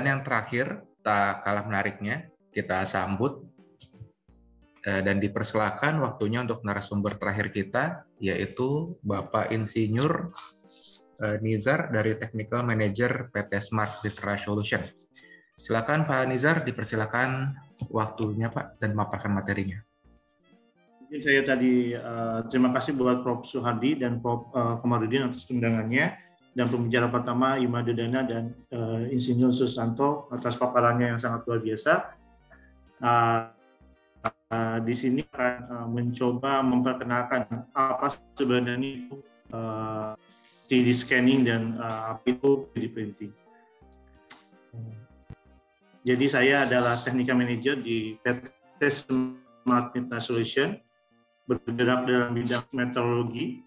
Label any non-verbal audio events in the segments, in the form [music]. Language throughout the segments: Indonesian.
Dan yang terakhir, tak kalah menariknya, kita sambut eh, dan dipersilakan waktunya untuk narasumber terakhir kita, yaitu Bapak Insinyur eh, Nizar dari Technical Manager PT Smart Literary Solution. Silakan Pak Nizar, dipersilakan waktunya Pak dan memaparkan materinya. Mungkin saya tadi uh, terima kasih buat Prof. Suhardi dan Prof. Uh, Komarudin atas undangannya dan pembicara pertama Ima Dana dan uh, Insinyur Susanto atas paparannya yang sangat luar biasa. Uh, uh, di sini akan uh, mencoba memperkenalkan apa sebenarnya itu uh, 3D scanning dan uh, apa itu 3D printing. Jadi saya adalah technical manager di PT Smart Meta Solution, bergerak dalam bidang meteorologi.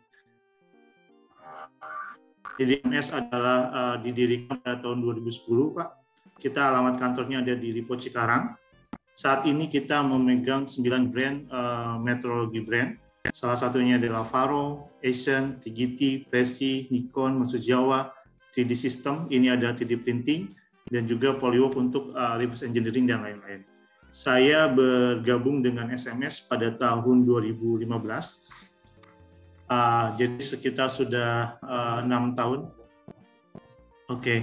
Jadi MS adalah uh, didirikan pada tahun 2010, Pak. Kita alamat kantornya ada di Lipo Cikarang. Saat ini kita memegang 9 brand uh, meteorologi brand. Salah satunya adalah Faro, Asian, TGT, Presi, Nikon, Maksud Jawa, 3D System. Ini ada 3D printing dan juga Polywork untuk uh, reverse engineering dan lain-lain. Saya bergabung dengan SMS pada tahun 2015. Uh, jadi sekitar sudah uh, enam tahun. Oke, okay.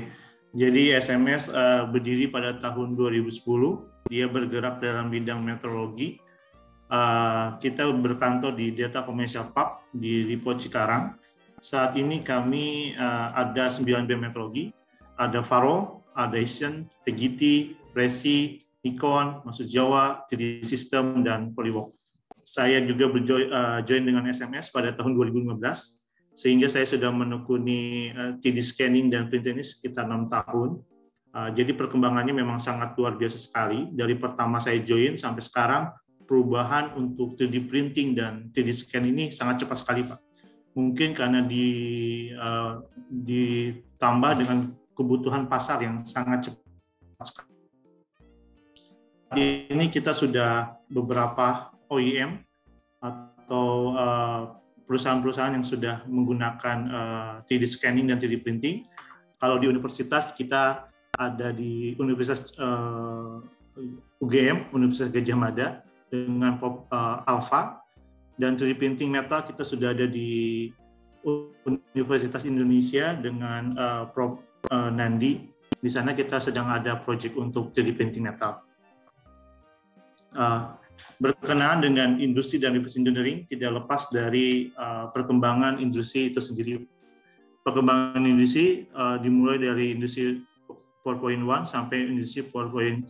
jadi SMS uh, berdiri pada tahun 2010. Dia bergerak dalam bidang meteorologi. Uh, kita berkantor di Data Commercial Park di Lipo Cikarang. Saat ini kami uh, ada 9 BEM meteorologi, ada Faro, Audition, TGT, Presi, Nikon, Maksud Jawa, 3D System, dan Polywork. Saya juga berjoin uh, dengan SMS pada tahun 2015, sehingga saya sudah menekuni uh, 3D scanning dan printing ini sekitar enam tahun. Uh, jadi perkembangannya memang sangat luar biasa sekali. Dari pertama saya join sampai sekarang, perubahan untuk 3D printing dan 3D scan ini sangat cepat sekali, Pak. Mungkin karena di, ditambah dengan kebutuhan pasar yang sangat cepat. Ini kita sudah beberapa OEM atau eh, perusahaan-perusahaan yang sudah menggunakan 3D eh, scanning dan 3D printing. Kalau di universitas kita ada di Universitas UGM, eh, Universitas Gajah Mada dengan Alpha dan 3D printing metal kita sudah ada di Universitas Indonesia dengan Prof uh, Nandi. Di sana kita sedang ada proyek untuk 3D printing metal. Uh, berkenaan dengan industri dan reverse engineering tidak lepas dari uh, perkembangan industri itu sendiri. Perkembangan industri uh, dimulai dari industri 4.1 sampai industri 4.0.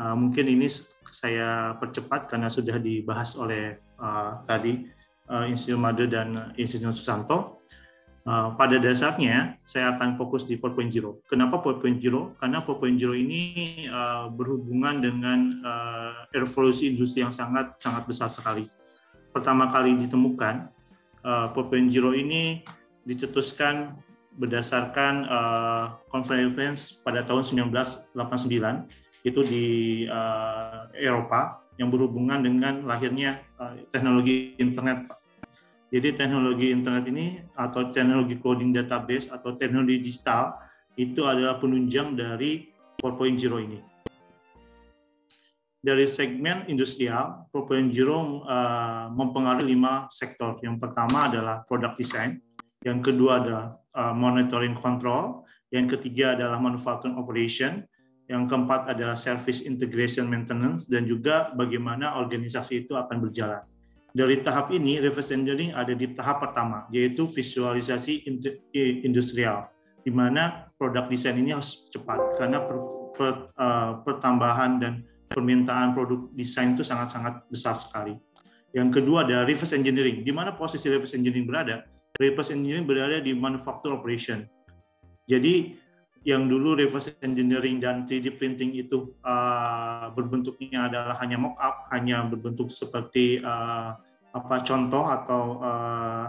Uh, mungkin ini saya percepat karena sudah dibahas oleh uh, tadi uh, Insinyur Made dan Insinyur Susanto. Uh, pada dasarnya saya akan fokus di 4.0. Kenapa 4.0? Karena 4.0 ini uh, berhubungan dengan uh, revolusi industri yang sangat sangat besar sekali. Pertama kali ditemukan uh, 4.0 ini dicetuskan berdasarkan uh, conference pada tahun 1989 itu di uh, Eropa yang berhubungan dengan lahirnya uh, teknologi internet jadi teknologi internet ini atau teknologi coding database atau teknologi digital itu adalah penunjang dari 4.0 ini. Dari segmen industrial, 4.0 uh, mempengaruhi lima sektor. Yang pertama adalah product design, yang kedua adalah uh, monitoring control, yang ketiga adalah manufacturing operation, yang keempat adalah service integration maintenance, dan juga bagaimana organisasi itu akan berjalan dari tahap ini reverse engineering ada di tahap pertama yaitu visualisasi industrial di mana produk desain ini harus cepat karena per, per, uh, pertambahan dan permintaan produk desain itu sangat-sangat besar sekali. Yang kedua ada reverse engineering. Di mana posisi reverse engineering berada? Reverse engineering berada di manufacture operation. Jadi yang dulu reverse engineering dan 3D printing itu uh, berbentuknya adalah hanya mock up, hanya berbentuk seperti uh, apa contoh atau uh,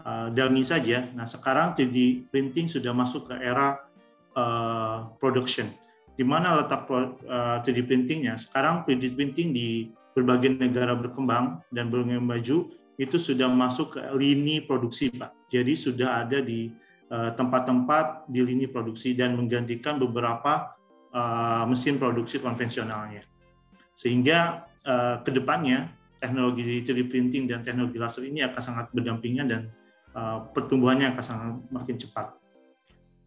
uh, dummy saja. Nah, sekarang 3D printing sudah masuk ke era uh, production. Di mana letak uh, 3D printingnya? Sekarang 3D printing di berbagai negara berkembang dan berkembang maju itu sudah masuk ke lini produksi, Pak. Jadi sudah ada di tempat-tempat di lini produksi dan menggantikan beberapa mesin produksi konvensionalnya. Sehingga ke depannya teknologi 3D printing dan teknologi laser ini akan sangat berdampingan dan pertumbuhannya akan sangat makin cepat.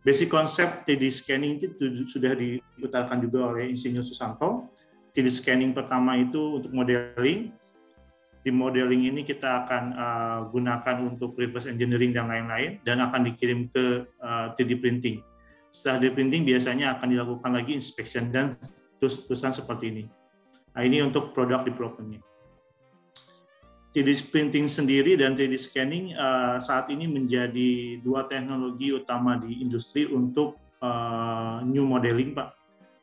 Basic konsep 3D scanning itu sudah diutarakan juga oleh Insinyur Susanto. 3D scanning pertama itu untuk modeling. Di modeling ini kita akan uh, gunakan untuk reverse engineering dan lain-lain dan akan dikirim ke uh, 3D printing. Setelah 3D printing biasanya akan dilakukan lagi inspection dan terus-terusan seperti ini. Nah, ini untuk produk development-nya. 3D printing sendiri dan 3D scanning uh, saat ini menjadi dua teknologi utama di industri untuk uh, new modeling, Pak.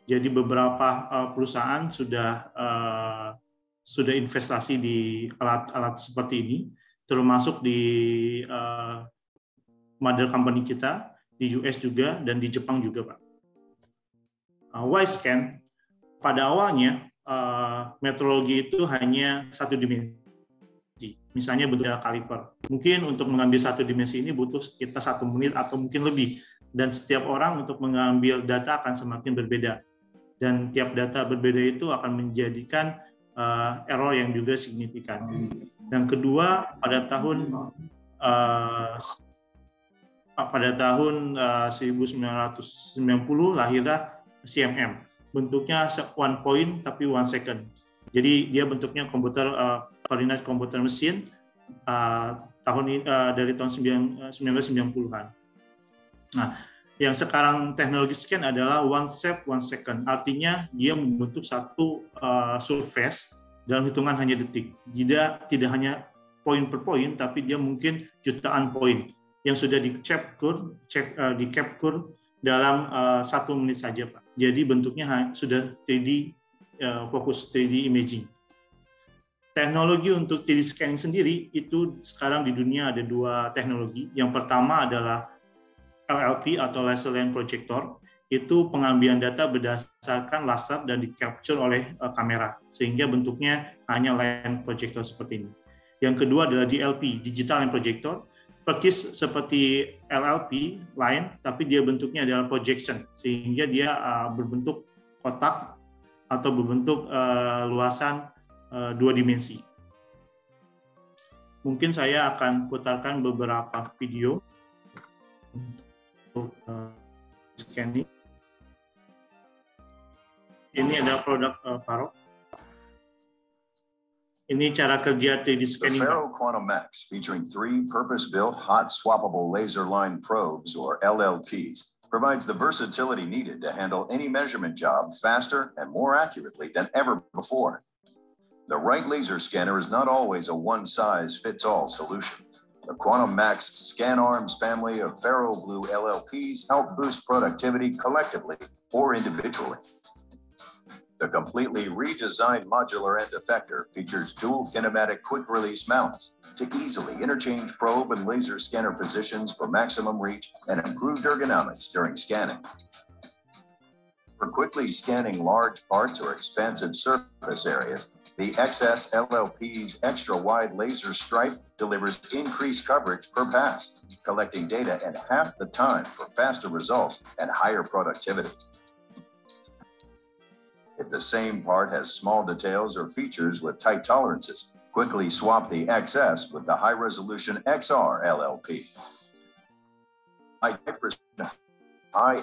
Jadi beberapa uh, perusahaan sudah uh, sudah investasi di alat-alat seperti ini, termasuk di uh, mother company kita di US juga dan di Jepang juga, Pak. Uh, Y-scan pada awalnya uh, metrologi itu hanya satu dimensi misalnya bentuk kaliper. Mungkin untuk mengambil satu dimensi ini butuh sekitar satu menit atau mungkin lebih. Dan setiap orang untuk mengambil data akan semakin berbeda. Dan tiap data berbeda itu akan menjadikan uh, error yang juga signifikan. Dan kedua, pada tahun uh, pada tahun uh, 1990 lahirlah CMM. Bentuknya one point tapi one second. Jadi dia bentuknya komputer uh, koordinat komputer mesin uh, tahun uh, dari tahun 1990-an. Uh, nah, yang sekarang teknologi scan adalah one step one second. Artinya dia membentuk satu uh, surface dalam hitungan hanya detik. Tidak tidak hanya poin per poin, tapi dia mungkin jutaan poin yang sudah di capture, cek, uh, di capture dalam uh, satu menit saja, Pak. Jadi bentuknya sudah 3D uh, fokus 3D imaging teknologi untuk 3D scanning sendiri itu sekarang di dunia ada dua teknologi. Yang pertama adalah LLP atau laser line projector. Itu pengambilan data berdasarkan laser dan di capture oleh uh, kamera sehingga bentuknya hanya line projector seperti ini. Yang kedua adalah DLP, digital line projector. Persis seperti LLP line, tapi dia bentuknya adalah projection sehingga dia uh, berbentuk kotak atau berbentuk uh, luasan Eh, dua dimensi. Mungkin saya akan putarkan beberapa video untuk uh, scanning. Ini adalah produk uh, Paro. Ini cara kerja 3D scanning. The Faro Quantum Max, featuring three purpose-built hot swappable laser line probes, or LLPs, provides the versatility needed to handle any measurement job faster and more accurately than ever before. The right laser scanner is not always a one-size-fits-all solution. The Quantum Max Scan Arms family of Faro Blue LLPs help boost productivity collectively or individually. The completely redesigned modular end effector features dual kinematic quick release mounts to easily interchange probe and laser scanner positions for maximum reach and improved ergonomics during scanning. For quickly scanning large parts or expansive surface areas, the XS LLP's extra wide laser stripe delivers increased coverage per pass, collecting data at half the time for faster results and higher productivity. If the same part has small details or features with tight tolerances, quickly swap the XS with the high resolution XR LLP. High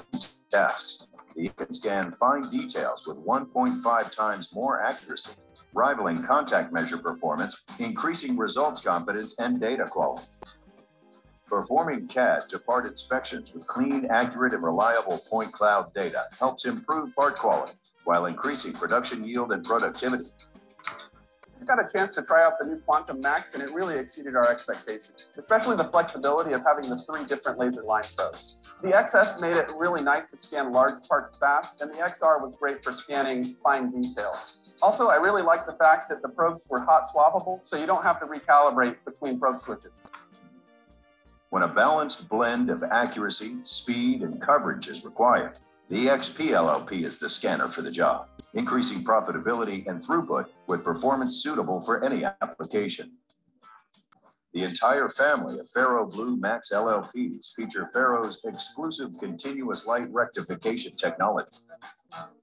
tasks, you can scan fine details with 1.5 times more accuracy rivaling contact measure performance, increasing results confidence and data quality. Performing CAD to part inspections with clean, accurate, and reliable point cloud data helps improve part quality while increasing production yield and productivity got a chance to try out the new Quantum Max, and it really exceeded our expectations, especially the flexibility of having the three different laser line probes. The XS made it really nice to scan large parts fast, and the XR was great for scanning fine details. Also, I really like the fact that the probes were hot swappable, so you don't have to recalibrate between probe switches. When a balanced blend of accuracy, speed, and coverage is required, the XP LLP is the scanner for the job increasing profitability and throughput with performance suitable for any application. The entire family of Faro Blue Max LLPs feature Faro's exclusive continuous light rectification technology.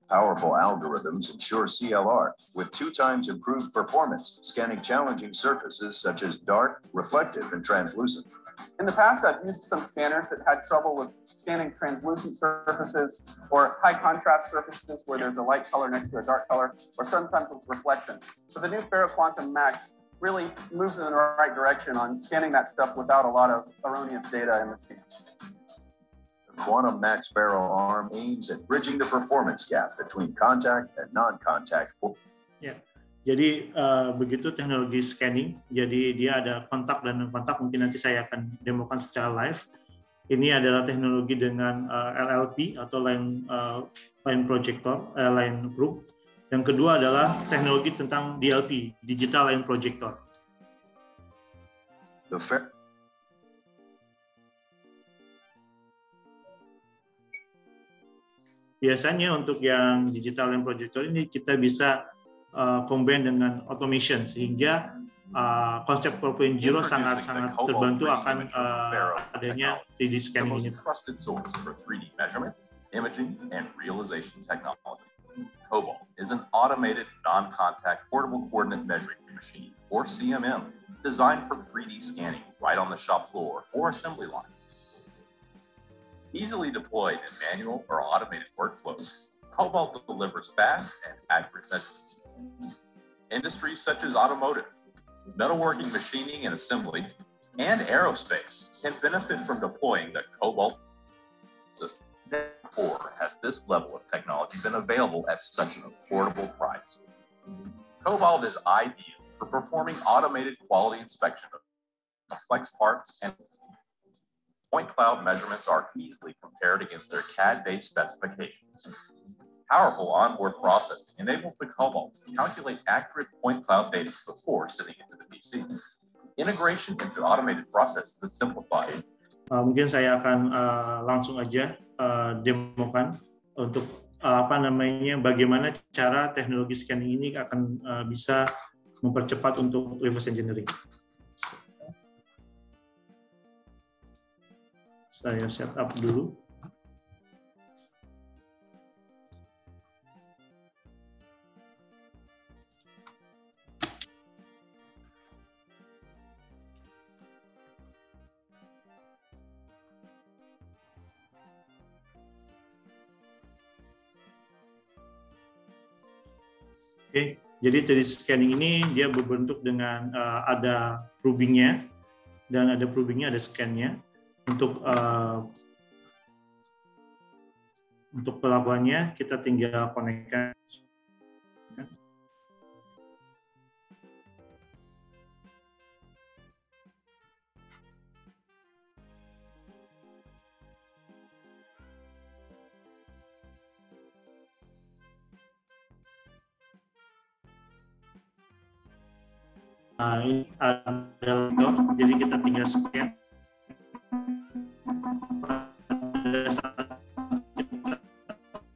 Powerful algorithms ensure CLR with two times improved performance, scanning challenging surfaces such as dark, reflective, and translucent. In the past, I've used some scanners that had trouble with scanning translucent surfaces or high contrast surfaces where there's a light color next to a dark color, or sometimes with reflection. So the new Ferro Quantum Max really moves in the right direction on scanning that stuff without a lot of erroneous data in the scan. The Quantum Max Faro arm aims at bridging the performance gap between contact and non-contact. Ya, jadi uh, begitu teknologi scanning. Jadi dia ada kontak dan kontak. Mungkin nanti saya akan demokan secara live. Ini adalah teknologi dengan uh, LLP atau line uh, line projector, uh, line probe. Yang kedua adalah teknologi tentang DLP, Digital Line Projector. The Fer- Biasanya untuk yang Digital Line Projector ini kita bisa uh, combine dengan automation sehingga uh, konsep 4.0 sangat-sangat terbantu akan uh, adanya 3D the scanning ini. trusted source for 3D measurement, imaging, and realization technology. Cobalt is an automated non-contact portable coordinate measuring machine, or CMM, designed for 3D scanning right on the shop floor or assembly line. Easily deployed in manual or automated workflows, Cobalt delivers fast and accurate measurements. Industries such as automotive, metalworking machining and assembly, and aerospace can benefit from deploying the Cobalt system. Therefore, has this level of technology been available at such an affordable price? Cobalt is ideal for performing automated quality inspection of complex parts and point cloud measurements are easily compared against their CAD-based specifications. Powerful onboard processing enables the Cobalt to calculate accurate point cloud data before sending it to the PC. Integration into automated processes is simplified Uh, mungkin saya akan uh, langsung aja uh, demokan untuk uh, apa namanya bagaimana cara teknologi scanning ini akan uh, bisa mempercepat untuk reverse engineering. Saya setup dulu. Oke, jadi 3D scanning ini dia berbentuk dengan uh, ada probingnya dan ada probingnya ada scannya untuk uh, untuk pelabuhannya. Kita tinggal konekkan Nah, ini ada laptop, jadi kita tinggal scan. Pada saat kita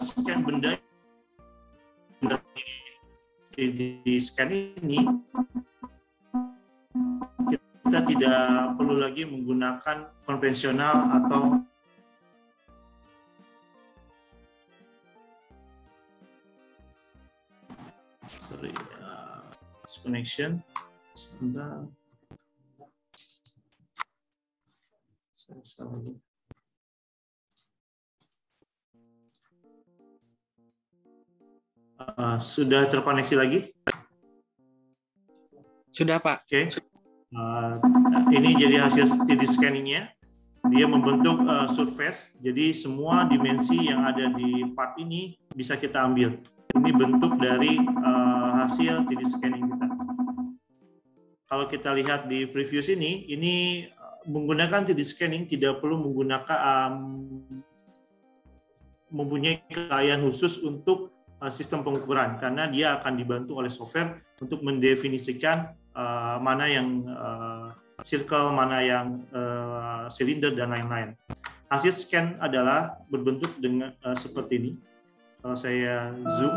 scan benda benda di, di scan ini, kita tidak perlu lagi menggunakan konvensional atau sorry, uh, connection sebentar saya salah lagi. Uh, sudah terkoneksi lagi? Sudah Pak. Oke. Uh, ini jadi hasil 3D scanningnya. Dia membentuk uh, surface, jadi semua dimensi yang ada di part ini bisa kita ambil. Ini bentuk dari uh, hasil 3D scanning kita kalau kita lihat di preview sini, ini menggunakan 3D scanning tidak perlu menggunakan um, mempunyai keahlian khusus untuk uh, sistem pengukuran karena dia akan dibantu oleh software untuk mendefinisikan uh, mana yang uh, circle, mana yang uh, silinder dan lain-lain. Hasil scan adalah berbentuk dengan uh, seperti ini. Kalau saya zoom,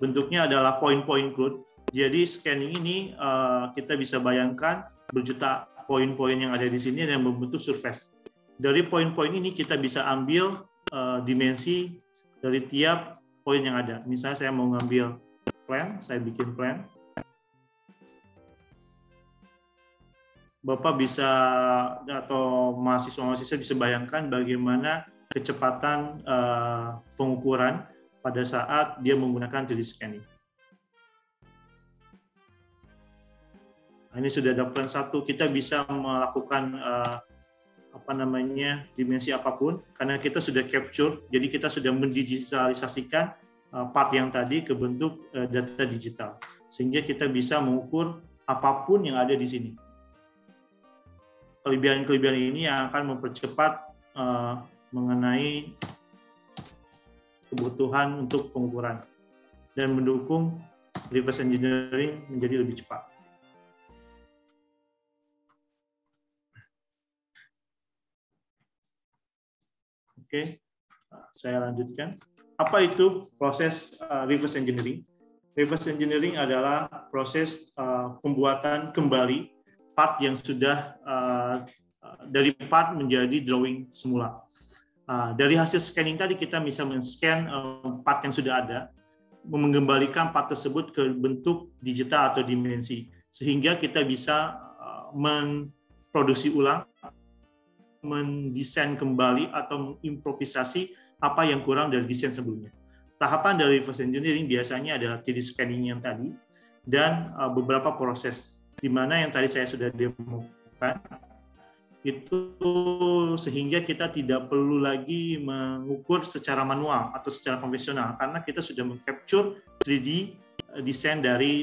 bentuknya adalah point-point cloud. Jadi scanning ini uh, kita bisa bayangkan berjuta poin-poin yang ada di sini dan membentuk surface. Dari poin-poin ini kita bisa ambil uh, dimensi dari tiap poin yang ada. Misalnya saya mau ngambil plan, saya bikin plan. Bapak bisa atau mahasiswa-mahasiswa bisa bayangkan bagaimana kecepatan uh, pengukuran pada saat dia menggunakan 3D scanning. Ini sudah ada plan satu, kita bisa melakukan uh, apa namanya dimensi apa pun karena kita sudah capture, jadi kita sudah mendigitalisasikan uh, part yang tadi ke bentuk uh, data digital, sehingga kita bisa mengukur apa pun yang ada di sini. Kelebihan-kelebihan ini yang akan mempercepat uh, mengenai kebutuhan untuk pengukuran dan mendukung reverse engineering menjadi lebih cepat. Oke, saya lanjutkan. Apa itu proses uh, reverse engineering? Reverse engineering adalah proses uh, pembuatan kembali part yang sudah uh, dari part menjadi drawing semula. Dari hasil scanning tadi kita bisa men-scan part yang sudah ada, mengembalikan part tersebut ke bentuk digital atau dimensi, sehingga kita bisa memproduksi ulang mendesain kembali atau mengimprovisasi apa yang kurang dari desain sebelumnya. Tahapan dari reverse engineering biasanya adalah 3D scanning yang tadi dan uh, beberapa proses di mana yang tadi saya sudah demokan itu sehingga kita tidak perlu lagi mengukur secara manual atau secara konvensional karena kita sudah mengcapture 3D uh, desain dari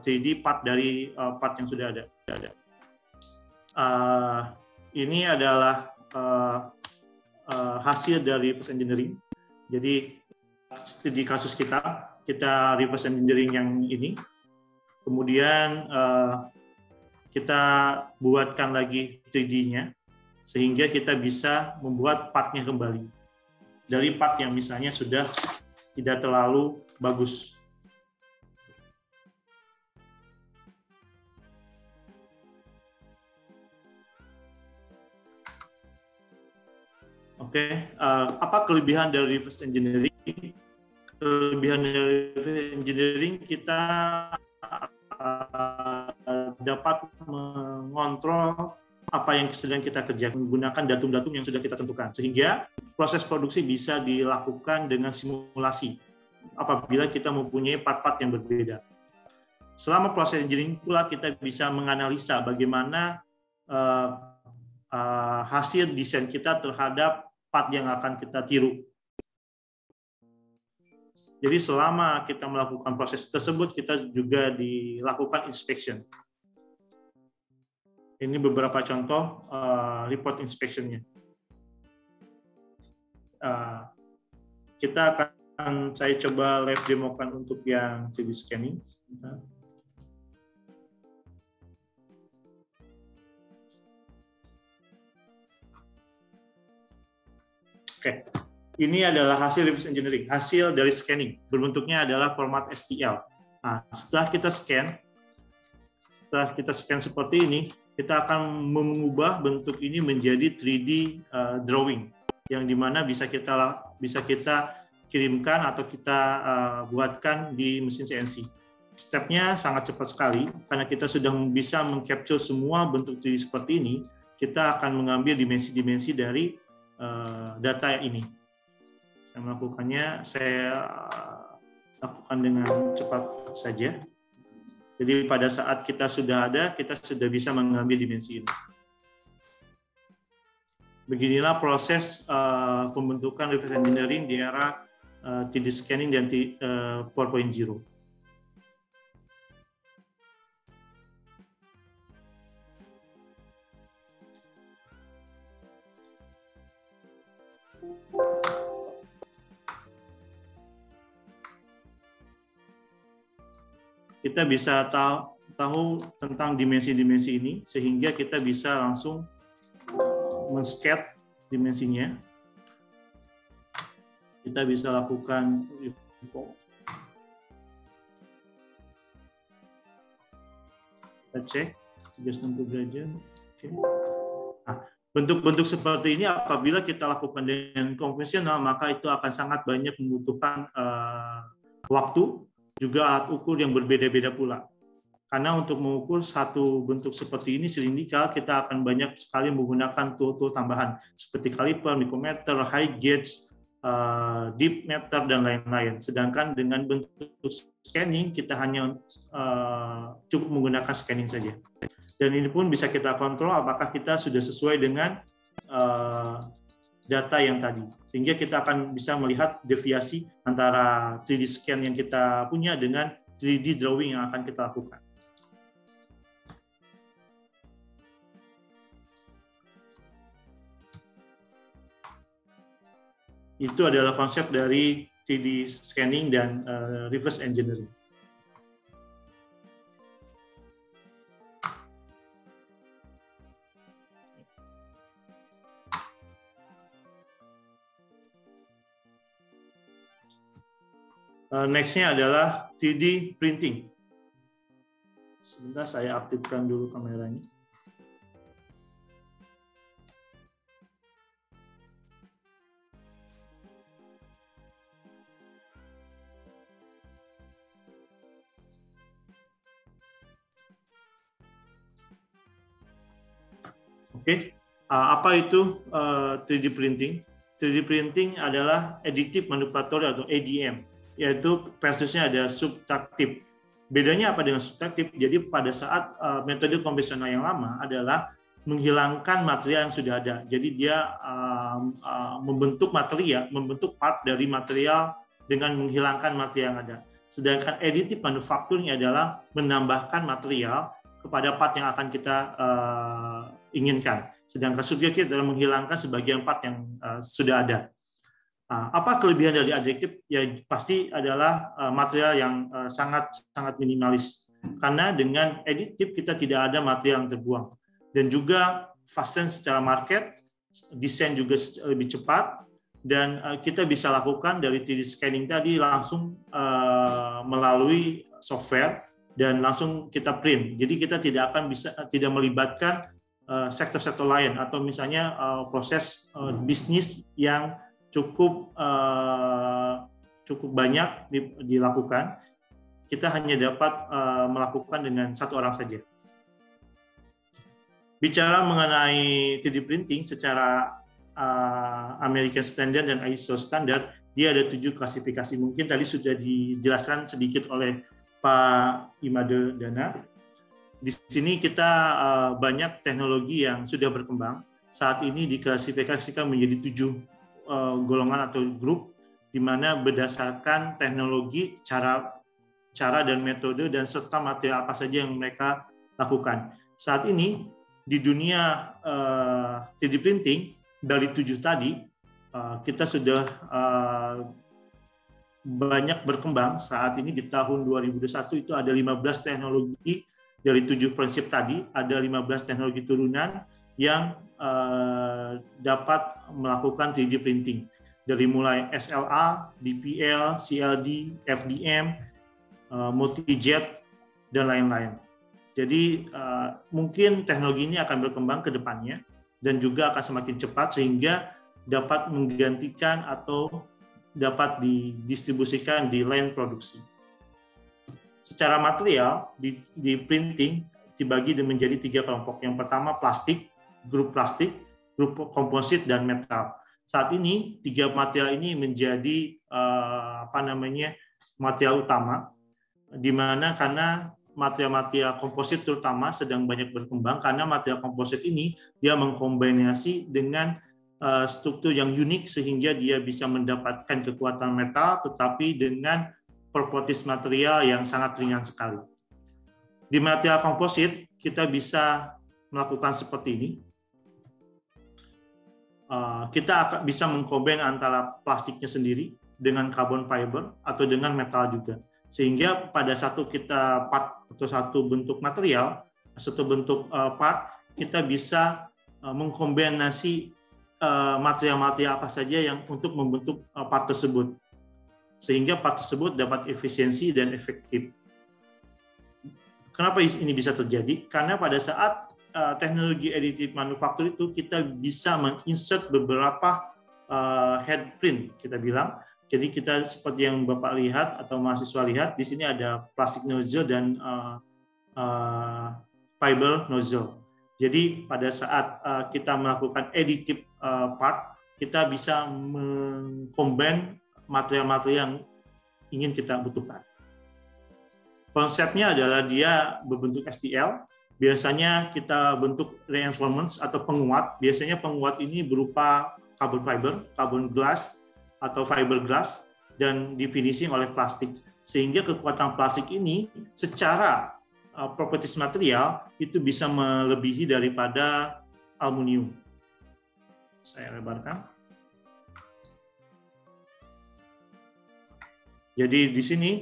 3D uh, part dari part yang sudah ada. Uh, ini adalah uh, uh, hasil dari reverse engineering. Jadi di kasus kita, kita reverse engineering yang ini, kemudian uh, kita buatkan lagi 3D-nya, sehingga kita bisa membuat partnya kembali. Dari part yang misalnya sudah tidak terlalu bagus. Okay. uh, eh, apa kelebihan dari reverse engineering? Kelebihan dari reverse engineering kita uh, dapat mengontrol apa yang sedang kita kerjakan menggunakan datum-datum yang sudah kita tentukan sehingga proses produksi bisa dilakukan dengan simulasi apabila kita mempunyai part-part yang berbeda. Selama proses engineering pula kita bisa menganalisa bagaimana uh, uh, hasil desain kita terhadap part yang akan kita tiru. Jadi selama kita melakukan proses tersebut, kita juga dilakukan inspection. Ini beberapa contoh uh, report inspection-nya. Uh, kita akan saya coba live demokan untuk yang 3D scanning. Sebentar. Oke, ini adalah hasil reverse engineering, hasil dari scanning. Berbentuknya adalah format STL. Nah, setelah kita scan, setelah kita scan seperti ini, kita akan mengubah bentuk ini menjadi 3D uh, eh, drawing, yang di mana bisa kita bisa kita kirimkan atau kita uh, buatkan di mesin CNC. Stepnya sangat cepat sekali karena kita sudah bisa mengcapture semua bentuk 3D seperti ini. Kita akan mengambil dimensi-dimensi dari Eh, data ini. Saya melakukannya, saya lakukan dengan cepat saja. Jadi pada saat kita sudah ada, kita sudah bisa mengambil dimensi ini. Beginilah proses uh, pembentukan reverse engineering di era uh, 3D scanning dan uh, 4.0. kita bisa tahu, tahu tentang dimensi-dimensi ini sehingga kita bisa langsung men-scat dimensinya. Kita bisa lakukan kita cek 360 derajat. Oke. Nah, bentuk-bentuk seperti ini apabila kita lakukan dengan konvensional maka itu akan sangat banyak membutuhkan uh, waktu juga alat ukur yang berbeda-beda pula. Karena untuk mengukur satu bentuk seperti ini silindrikal, kita akan banyak sekali menggunakan tool-tool tambahan seperti kaliper, micrometer, high gauge, uh, deep meter dan lain-lain. Sedangkan dengan bentuk scanning kita hanya uh, cukup menggunakan scanning saja. Dan ini pun bisa kita kontrol apakah kita sudah sesuai dengan uh, data yang tadi. Sehingga kita akan bisa melihat deviasi antara 3D scan yang kita punya dengan 3D drawing yang akan kita lakukan. Itu adalah konsep dari 3D scanning dan uh, reverse engineering. Nextnya adalah 3D printing. Sebentar saya aktifkan dulu kameranya. Oke, okay. uh, apa itu uh, 3D printing? 3D printing adalah additive manufacturing atau ADM, yaitu versusnya ada subtraktif. Bedanya apa dengan subtraktif? Jadi pada saat uh, metode konvensional yang lama adalah menghilangkan material yang sudah ada. Jadi dia uh, uh, membentuk material, membentuk part dari material dengan menghilangkan material yang ada. Sedangkan additive manufacturing adalah menambahkan material kepada part yang akan kita uh, inginkan. Sedangkan subjektif adalah menghilangkan sebagian part yang uh, sudah ada. Uh, apa kelebihan dari adjektif? Ya pasti adalah uh, material yang uh, sangat sangat minimalis. Karena dengan editif kita tidak ada material yang terbuang. Dan juga fasten secara market, desain juga lebih cepat, dan uh, kita bisa lakukan dari 3D scanning tadi langsung melalui software dan langsung kita print. Jadi kita tidak akan bisa tidak melibatkan sektor-sektor lain atau misalnya proses bisnis yang cukup cukup banyak dilakukan. Kita hanya dapat melakukan dengan satu orang saja. Bicara mengenai 3D printing secara American Standard dan ISO Standard, dia ada tujuh klasifikasi. Mungkin tadi sudah dijelaskan sedikit oleh Pak Imade Dana. Di sini kita uh, banyak teknologi yang sudah berkembang. Saat ini diklasifikasikan menjadi tujuh uh, golongan atau grup, di mana berdasarkan teknologi, cara cara dan metode dan serta material apa saja yang mereka lakukan. Saat ini di dunia uh, 3D printing dari tujuh tadi uh, kita sudah uh, banyak berkembang saat ini di tahun 2021 itu ada 15 teknologi dari tujuh prinsip tadi ada 15 teknologi turunan yang uh, dapat melakukan 3D printing dari mulai SLA, DPL, CLD, FDM, uh, multijet dan lain-lain. Jadi uh, mungkin teknologi ini akan berkembang ke depannya dan juga akan semakin cepat sehingga dapat menggantikan atau dapat didistribusikan di lain produksi. Secara material, di, di printing dibagi menjadi tiga kelompok. Yang pertama plastik, grup plastik, grup komposit, dan metal. Saat ini tiga material ini menjadi uh, apa namanya material utama, di mana karena material-material komposit terutama sedang banyak berkembang karena material komposit ini dia mengkombinasi dengan Eh, struktur yang unik sehingga dia bisa mendapatkan kekuatan metal tetapi dengan properties material yang sangat ringan sekali. Di material komposit kita bisa melakukan seperti ini. Eh, kita akan bisa mengkombin antara plastiknya sendiri dengan carbon fiber atau dengan metal juga. Sehingga pada satu kita part atau satu bentuk material, satu bentuk eh, part, kita bisa mengkombinasi Eh, material-material apa saja yang untuk membentuk part tersebut sehingga part tersebut dapat efisiensi dan efektif. kenapa ini bisa terjadi? Karena pada saat uh, teknologi additive manufaktur itu kita bisa menginsert beberapa uh, head print kita bilang. Jadi kita seperti yang Bapak lihat atau mahasiswa lihat di sini ada plastik nozzle dan uh, uh, fiber nozzle. Jadi pada saat uh, kita melakukan additive uh, part, kita bisa mengcombine material-material yang ingin kita butuhkan. Konsepnya adalah dia berbentuk STL. Biasanya kita bentuk reinforcements atau penguat. Biasanya penguat ini berupa carbon fiber, carbon glass, atau fiberglass, dan difinishing oleh plastik. Sehingga kekuatan plastik ini secara uh, properties material itu bisa melebihi daripada aluminium. Saya lebarkan. Jadi di sini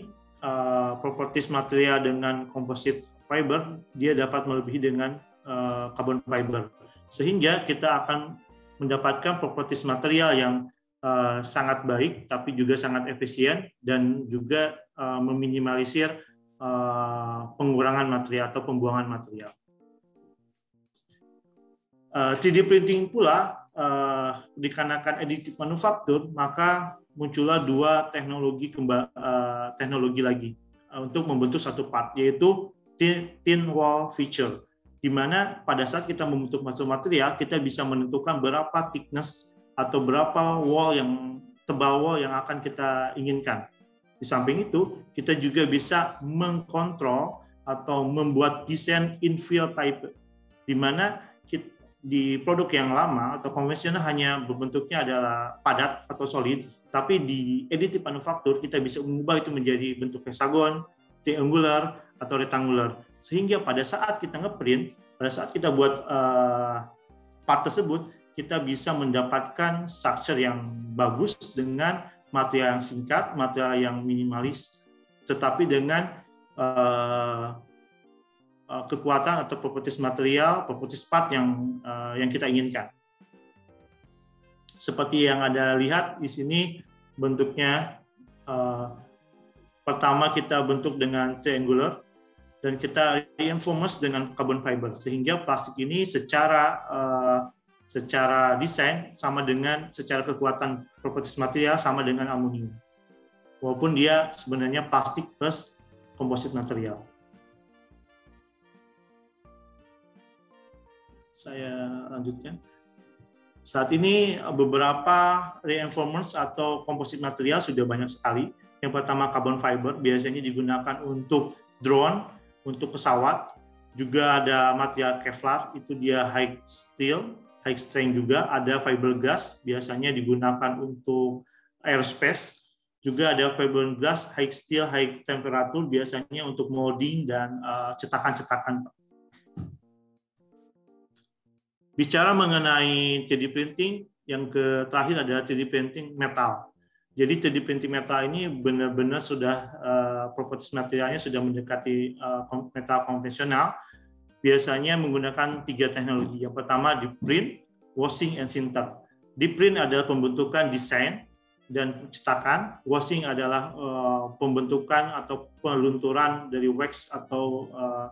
uh, properties material dengan composite fiber dia dapat melebihi dengan uh, carbon fiber sehingga kita akan mendapatkan properties material yang uh, sangat baik tapi juga sangat efisien dan juga uh, meminimalisir uh, pengurangan material atau pembuangan material. Uh, 3D printing pula uh, dikarenakan additive manufaktur maka muncullah dua teknologi uh, teknologi lagi untuk membentuk satu part yaitu thin wall feature di mana pada saat kita membentuk satu material kita bisa menentukan berapa thickness atau berapa wall yang tebal wall yang akan kita inginkan. Di samping itu, kita juga bisa mengkontrol atau membuat desain infill type di mana di produk yang lama atau konvensional hanya berbentuknya adalah padat atau solid, tapi di additive manufaktur kita bisa mengubah itu menjadi bentuk hexagon, triangular, atau rectangular. Sehingga pada saat kita ngeprint, pada saat kita buat uh, part tersebut, kita bisa mendapatkan structure yang bagus dengan material yang singkat, material yang minimalis, tetapi dengan uh, uh, kekuatan atau properties material, properties part yang uh, yang kita inginkan seperti yang Anda lihat di sini bentuknya uh, pertama kita bentuk dengan triangular dan kita reinforce dengan carbon fiber. Sehingga plastik ini secara uh, secara desain sama dengan secara kekuatan properties material sama dengan aluminium. Walaupun dia sebenarnya plastik plus komposit material. Saya lanjutkan. Saat ini beberapa reinforcements atau komposit material sudah banyak sekali. Yang pertama carbon fiber biasanya digunakan untuk drone, untuk pesawat. Juga ada material Kevlar, itu dia high steel, high strength juga. Ada fiberglass, biasanya digunakan untuk aerospace. Juga ada fiberglass high steel, high temperature, biasanya untuk molding dan uh, cetakan-cetakan. Bicara mengenai 3D printing, yang terakhir adalah 3D printing metal. Jadi 3D printing metal ini benar-benar sudah uh, properties materialnya sudah mendekati uh, metal konvensional. Biasanya menggunakan tiga teknologi. Yang pertama di print, washing, and sinter. Di print adalah pembentukan desain dan cetakan. Washing adalah uh, pembentukan atau pelunturan dari wax atau uh,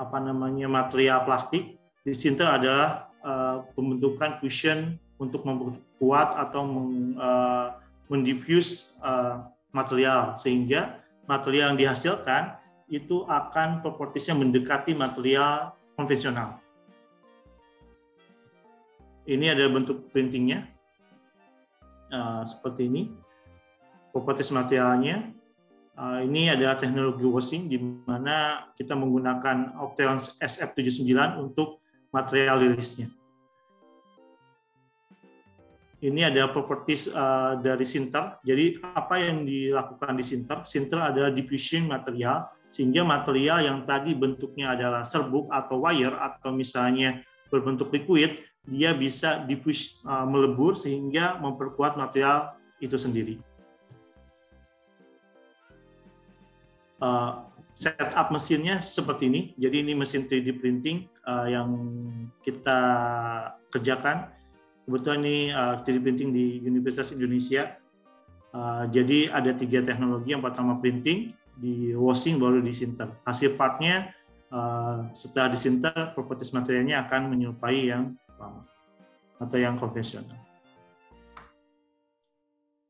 apa namanya material plastik di sinter adalah uh, pembentukan fusion untuk memperkuat atau meng, uh, mendiffuse uh, material sehingga material yang dihasilkan itu akan propertiesnya mendekati material konvensional. Ini adalah bentuk printingnya uh, seperti ini. Properties materialnya Uh, ini adalah teknologi washing di mana kita menggunakan Opteon SF79 untuk material rilisnya. Ini ada properties uh, dari sinter. Jadi apa yang dilakukan di sinter? Sinter adalah diffusion material sehingga material yang tadi bentuknya adalah serbuk atau wire atau misalnya berbentuk liquid, dia bisa diffuse uh, melebur sehingga memperkuat material itu sendiri. Uh, setup mesinnya seperti ini. Jadi ini mesin 3D printing yang kita kerjakan. Kebetulan ini uh, 3D printing di Universitas Indonesia. Uh, jadi ada tiga teknologi. Yang pertama printing, di washing baru di sinter. Hasil partnya uh, setelah disinter properties materialnya akan menyerupai yang lama atau yang konvensional.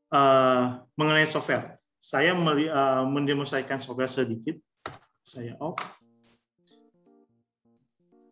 Uh, mengenai software, saya uh, mendemonstrasikan software sedikit. Saya off.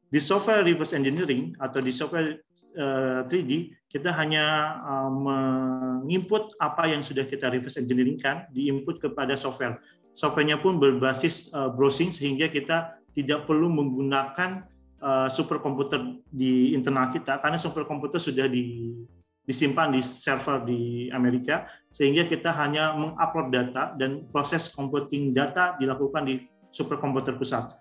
Di software reverse engineering atau di software uh, 3D, kita hanya uh, menginput apa yang sudah kita reverse engineeringkan, diinput kepada software. Softwarenya pun berbasis uh, browsing sehingga kita tidak perlu menggunakan uh, superkomputer di internal kita karena superkomputer sudah di, disimpan di server di Amerika sehingga kita hanya mengupload data dan proses computing data dilakukan di superkomputer pusat.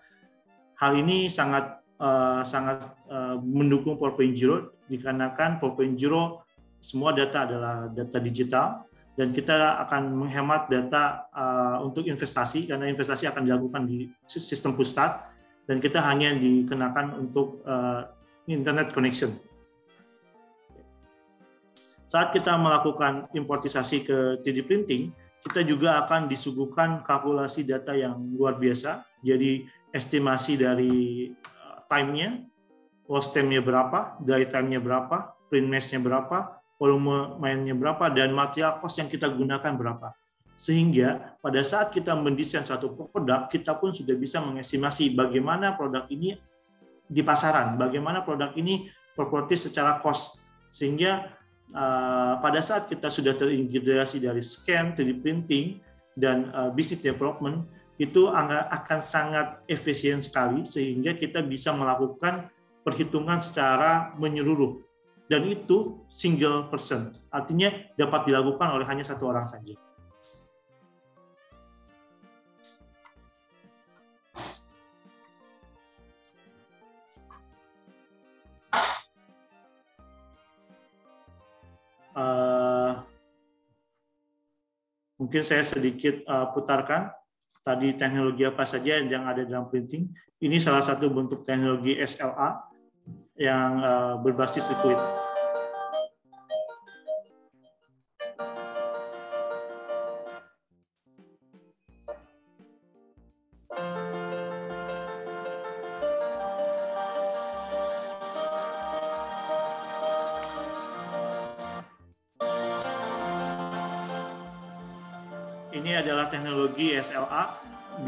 Hal ini sangat uh, sangat uh, mendukung 4.0 dikarenakan 4.0 semua data adalah data digital dan kita akan menghemat data uh, untuk investasi karena investasi akan dilakukan di sistem pusat dan kita hanya dikenakan untuk uh, internet connection. Saat kita melakukan importisasi ke 3D printing, kita juga akan disuguhkan kalkulasi data yang luar biasa. Jadi estimasi dari time-nya, loss time-nya berapa, dry time-nya berapa, print mass-nya berapa, volume mainnya berapa, dan material cost yang kita gunakan berapa. Sehingga pada saat kita mendesain satu produk, kita pun sudah bisa mengestimasi bagaimana produk ini di pasaran, bagaimana produk ini properti secara cost. Sehingga uh, pada saat kita sudah terintegrasi dari scan, 3D printing, dan uh, business development, itu akan sangat efisien sekali sehingga kita bisa melakukan perhitungan secara menyeluruh. Dan itu single person. Artinya dapat dilakukan oleh hanya satu orang saja. Uh, mungkin saya sedikit uh, putarkan tadi teknologi apa saja yang ada dalam printing. Ini salah satu bentuk teknologi SLA yang uh, berbasis liquid. Ini adalah teknologi SLA,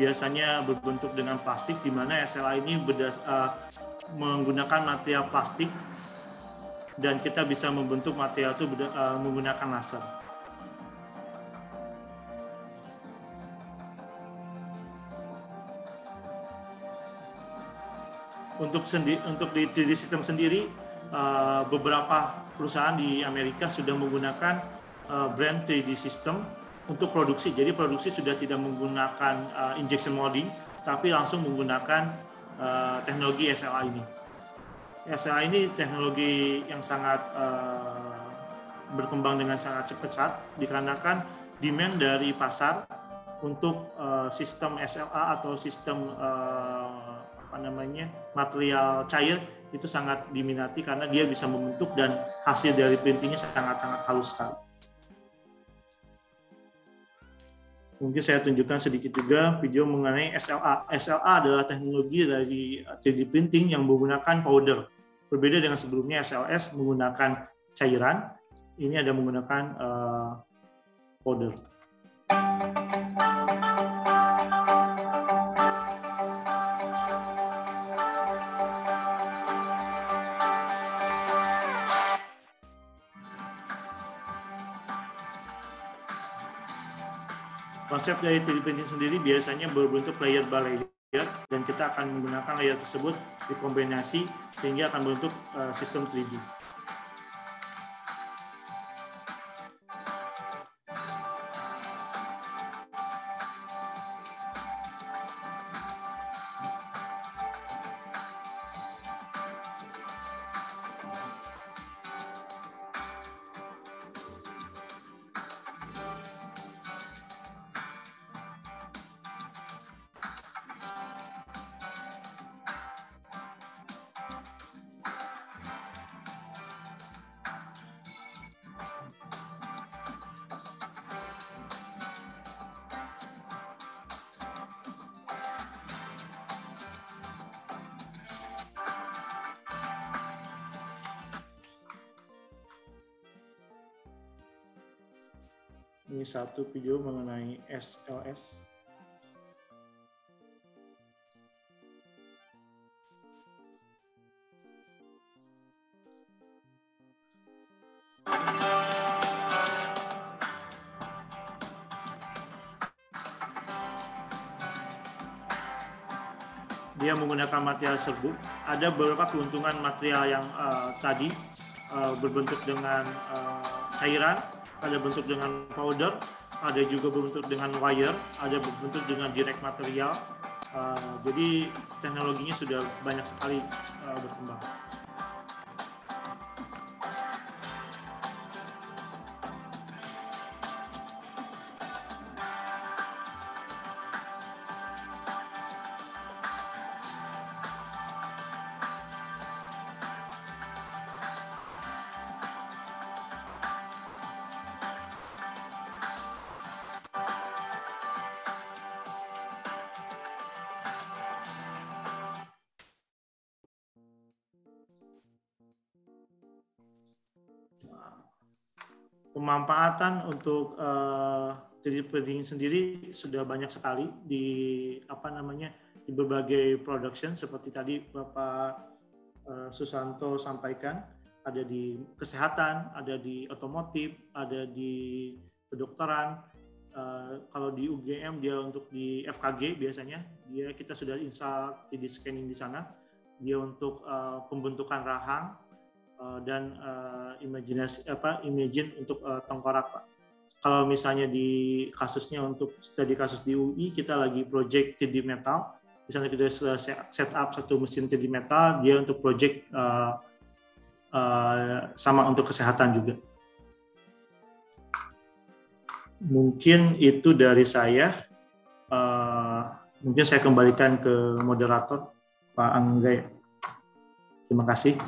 biasanya berbentuk dengan plastik, di mana SLA ini berdas, uh, menggunakan material plastik dan kita bisa membentuk material itu uh, menggunakan laser. Untuk sendi untuk di 3D system sendiri, uh, beberapa perusahaan di Amerika sudah menggunakan brand 3D system untuk produksi. Jadi produksi sudah tidak menggunakan uh, injection molding, tapi langsung menggunakan uh, teknologi SLA ini. SLA ini teknologi yang sangat uh, berkembang dengan sangat cepat dikarenakan demand dari pasar untuk uh, sistem SLA atau sistem uh, apa namanya material cair itu sangat diminati karena dia bisa membentuk dan hasil dari printingnya sangat-sangat halus sekali. Mungkin saya tunjukkan sedikit juga video mengenai SLA. SLA adalah teknologi dari 3D printing yang menggunakan powder. Berbeda dengan sebelumnya SLS menggunakan cairan, ini ada menggunakan uh, powder. Konsep dari 3D printing sendiri biasanya berbentuk layer by layer dan kita akan menggunakan layer tersebut dikombinasi sehingga akan bentuk uh, sistem 3D. Ini satu video mengenai SLS. dia menggunakan material serbuk. Ada beberapa keuntungan material yang uh, tadi uh, berbentuk dengan uh, cairan, ada bentuk dengan powder, ada juga berbentuk dengan wire, ada berbentuk dengan direct material. Uh, jadi teknologinya sudah banyak sekali uh, berkembang. Pemanfaatan untuk uh, jadi printing sendiri sudah banyak sekali di apa namanya di berbagai production seperti tadi Bapak uh, Susanto sampaikan ada di kesehatan, ada di otomotif, ada di kedokteran. Uh, kalau di UGM dia untuk di FKG biasanya dia kita sudah install 3D scanning di sana. Dia untuk uh, pembentukan rahang, Eh, dan uh, imajinasi apa imagine untuk uh, tengkorak Pak. Kalau misalnya di kasusnya untuk studi kasus di UI kita lagi project 3D metal, misalnya kita sudah set up satu mesin 3D metal, dia untuk project uh, uh, sama untuk kesehatan juga. Mungkin itu dari saya. Uh, mungkin saya kembalikan ke moderator Pak Anggai. Terima kasih.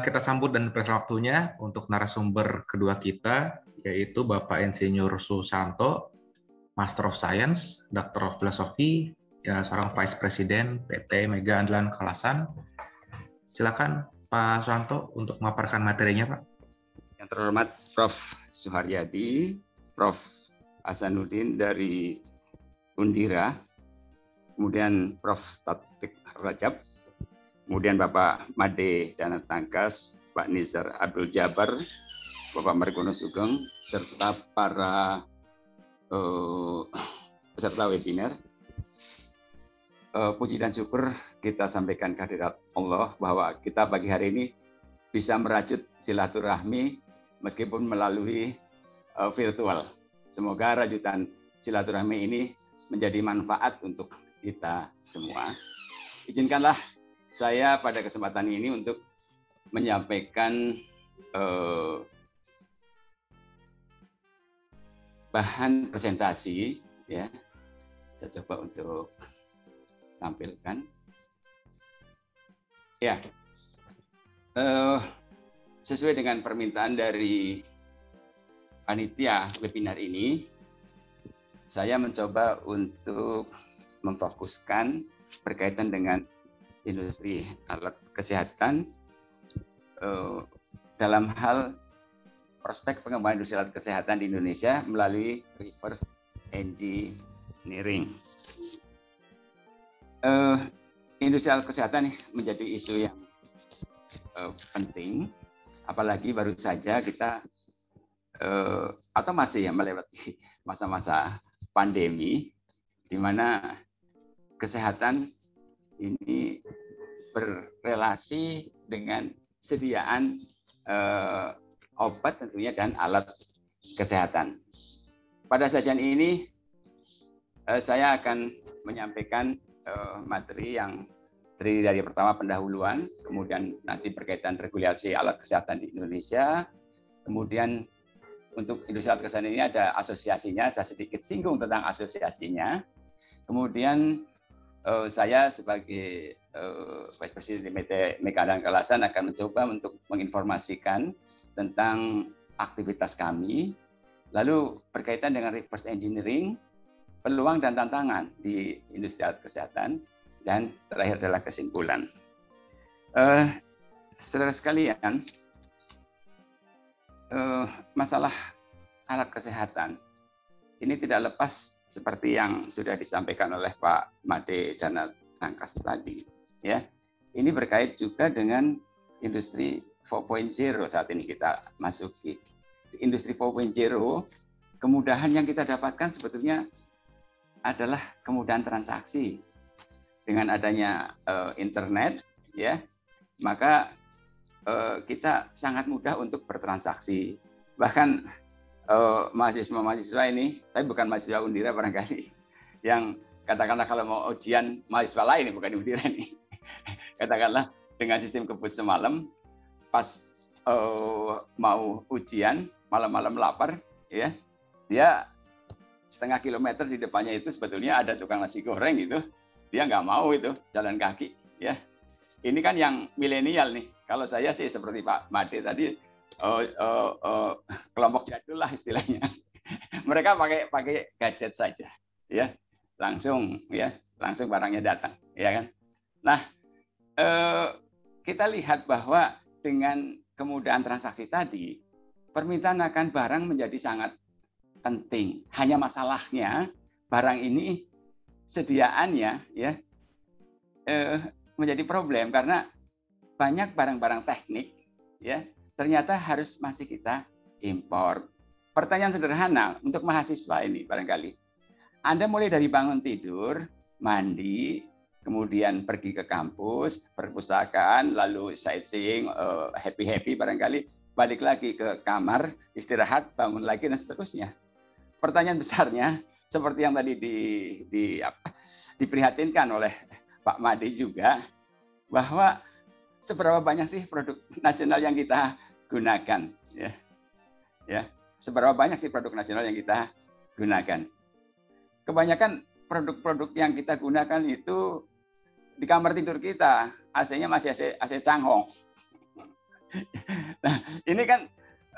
Kita sambut dan beri waktunya untuk narasumber kedua kita, yaitu Bapak Insinyur Susanto, Master of Science, Doctor of Philosophy, ya seorang Vice President PT Mega Andalan Kalasan. Silakan Pak Susanto untuk memaparkan materinya, Pak. Yang terhormat Prof. Suharyadi, Prof. Hasanuddin dari Undira, kemudian Prof. Tatik Rajab, kemudian Bapak Made Dana Tangkas, Pak Nizar Abdul Jabar, Bapak Margono Sugeng, serta para uh, peserta webinar. Uh, puji dan syukur kita sampaikan kehadirat Allah bahwa kita pagi hari ini bisa merajut silaturahmi meskipun melalui uh, virtual. Semoga rajutan silaturahmi ini menjadi manfaat untuk kita semua. Izinkanlah saya pada kesempatan ini untuk menyampaikan eh, bahan presentasi ya saya coba untuk tampilkan ya eh, sesuai dengan permintaan dari panitia webinar ini saya mencoba untuk memfokuskan berkaitan dengan industri alat kesehatan uh, dalam hal prospek pengembangan industri alat kesehatan di Indonesia melalui reverse engineering. Uh, industri alat kesehatan menjadi isu yang uh, penting, apalagi baru saja kita uh, atau masih ya melewati [laughs] masa-masa pandemi, di mana kesehatan ini berrelasi dengan sediaan eh, obat tentunya dan alat kesehatan. Pada sajian ini saya akan menyampaikan eh, materi yang terdiri dari pertama pendahuluan, kemudian nanti berkaitan regulasi alat kesehatan di Indonesia, kemudian untuk industri alat kesehatan ini ada asosiasinya, saya sedikit singgung tentang asosiasinya, kemudian uh, saya sebagai uh, Vice President di Meka dan Kalasan akan mencoba untuk menginformasikan tentang aktivitas kami, Lalu berkaitan dengan reverse engineering, peluang dan tantangan di industri alat kesehatan, dan terakhir adalah kesimpulan. Uh, saudara sekalian, uh, masalah alat kesehatan ini tidak lepas seperti yang sudah disampaikan oleh Pak Made dan Angkas tadi. Ya, ini berkait juga dengan industri 4.0 saat ini kita masuki industri 4.0, kemudahan yang kita dapatkan sebetulnya adalah kemudahan transaksi. Dengan adanya uh, internet, ya, maka uh, kita sangat mudah untuk bertransaksi. Bahkan uh, mahasiswa-mahasiswa ini, tapi bukan mahasiswa Undira barangkali, [laughs] yang katakanlah kalau mau ujian mahasiswa lain, bukan Undira ini, [laughs] katakanlah dengan sistem kebut semalam, pas uh, mau ujian, malam-malam lapar, ya, dia setengah kilometer di depannya itu sebetulnya ada tukang nasi goreng itu, dia nggak mau itu jalan kaki, ya. Ini kan yang milenial nih. Kalau saya sih seperti Pak Made tadi, uh, uh, uh, kelompok jadul lah istilahnya. [laughs] Mereka pakai pakai gadget saja, ya, langsung, ya, langsung barangnya datang, ya kan. Nah, uh, kita lihat bahwa dengan kemudahan transaksi tadi, permintaan akan barang menjadi sangat penting. Hanya masalahnya barang ini sediaannya ya eh, menjadi problem karena banyak barang-barang teknik ya ternyata harus masih kita impor. Pertanyaan sederhana untuk mahasiswa ini barangkali. Anda mulai dari bangun tidur, mandi, kemudian pergi ke kampus, perpustakaan, lalu sightseeing, uh, happy-happy barangkali, balik lagi ke kamar, istirahat, bangun lagi dan seterusnya. Pertanyaan besarnya seperti yang tadi di, di apa, diprihatinkan oleh Pak Made juga bahwa seberapa banyak sih produk nasional yang kita gunakan ya. Ya, seberapa banyak sih produk nasional yang kita gunakan? Kebanyakan produk-produk yang kita gunakan itu di kamar tidur kita, AC-nya masih AC, AC Changhong nah, ini kan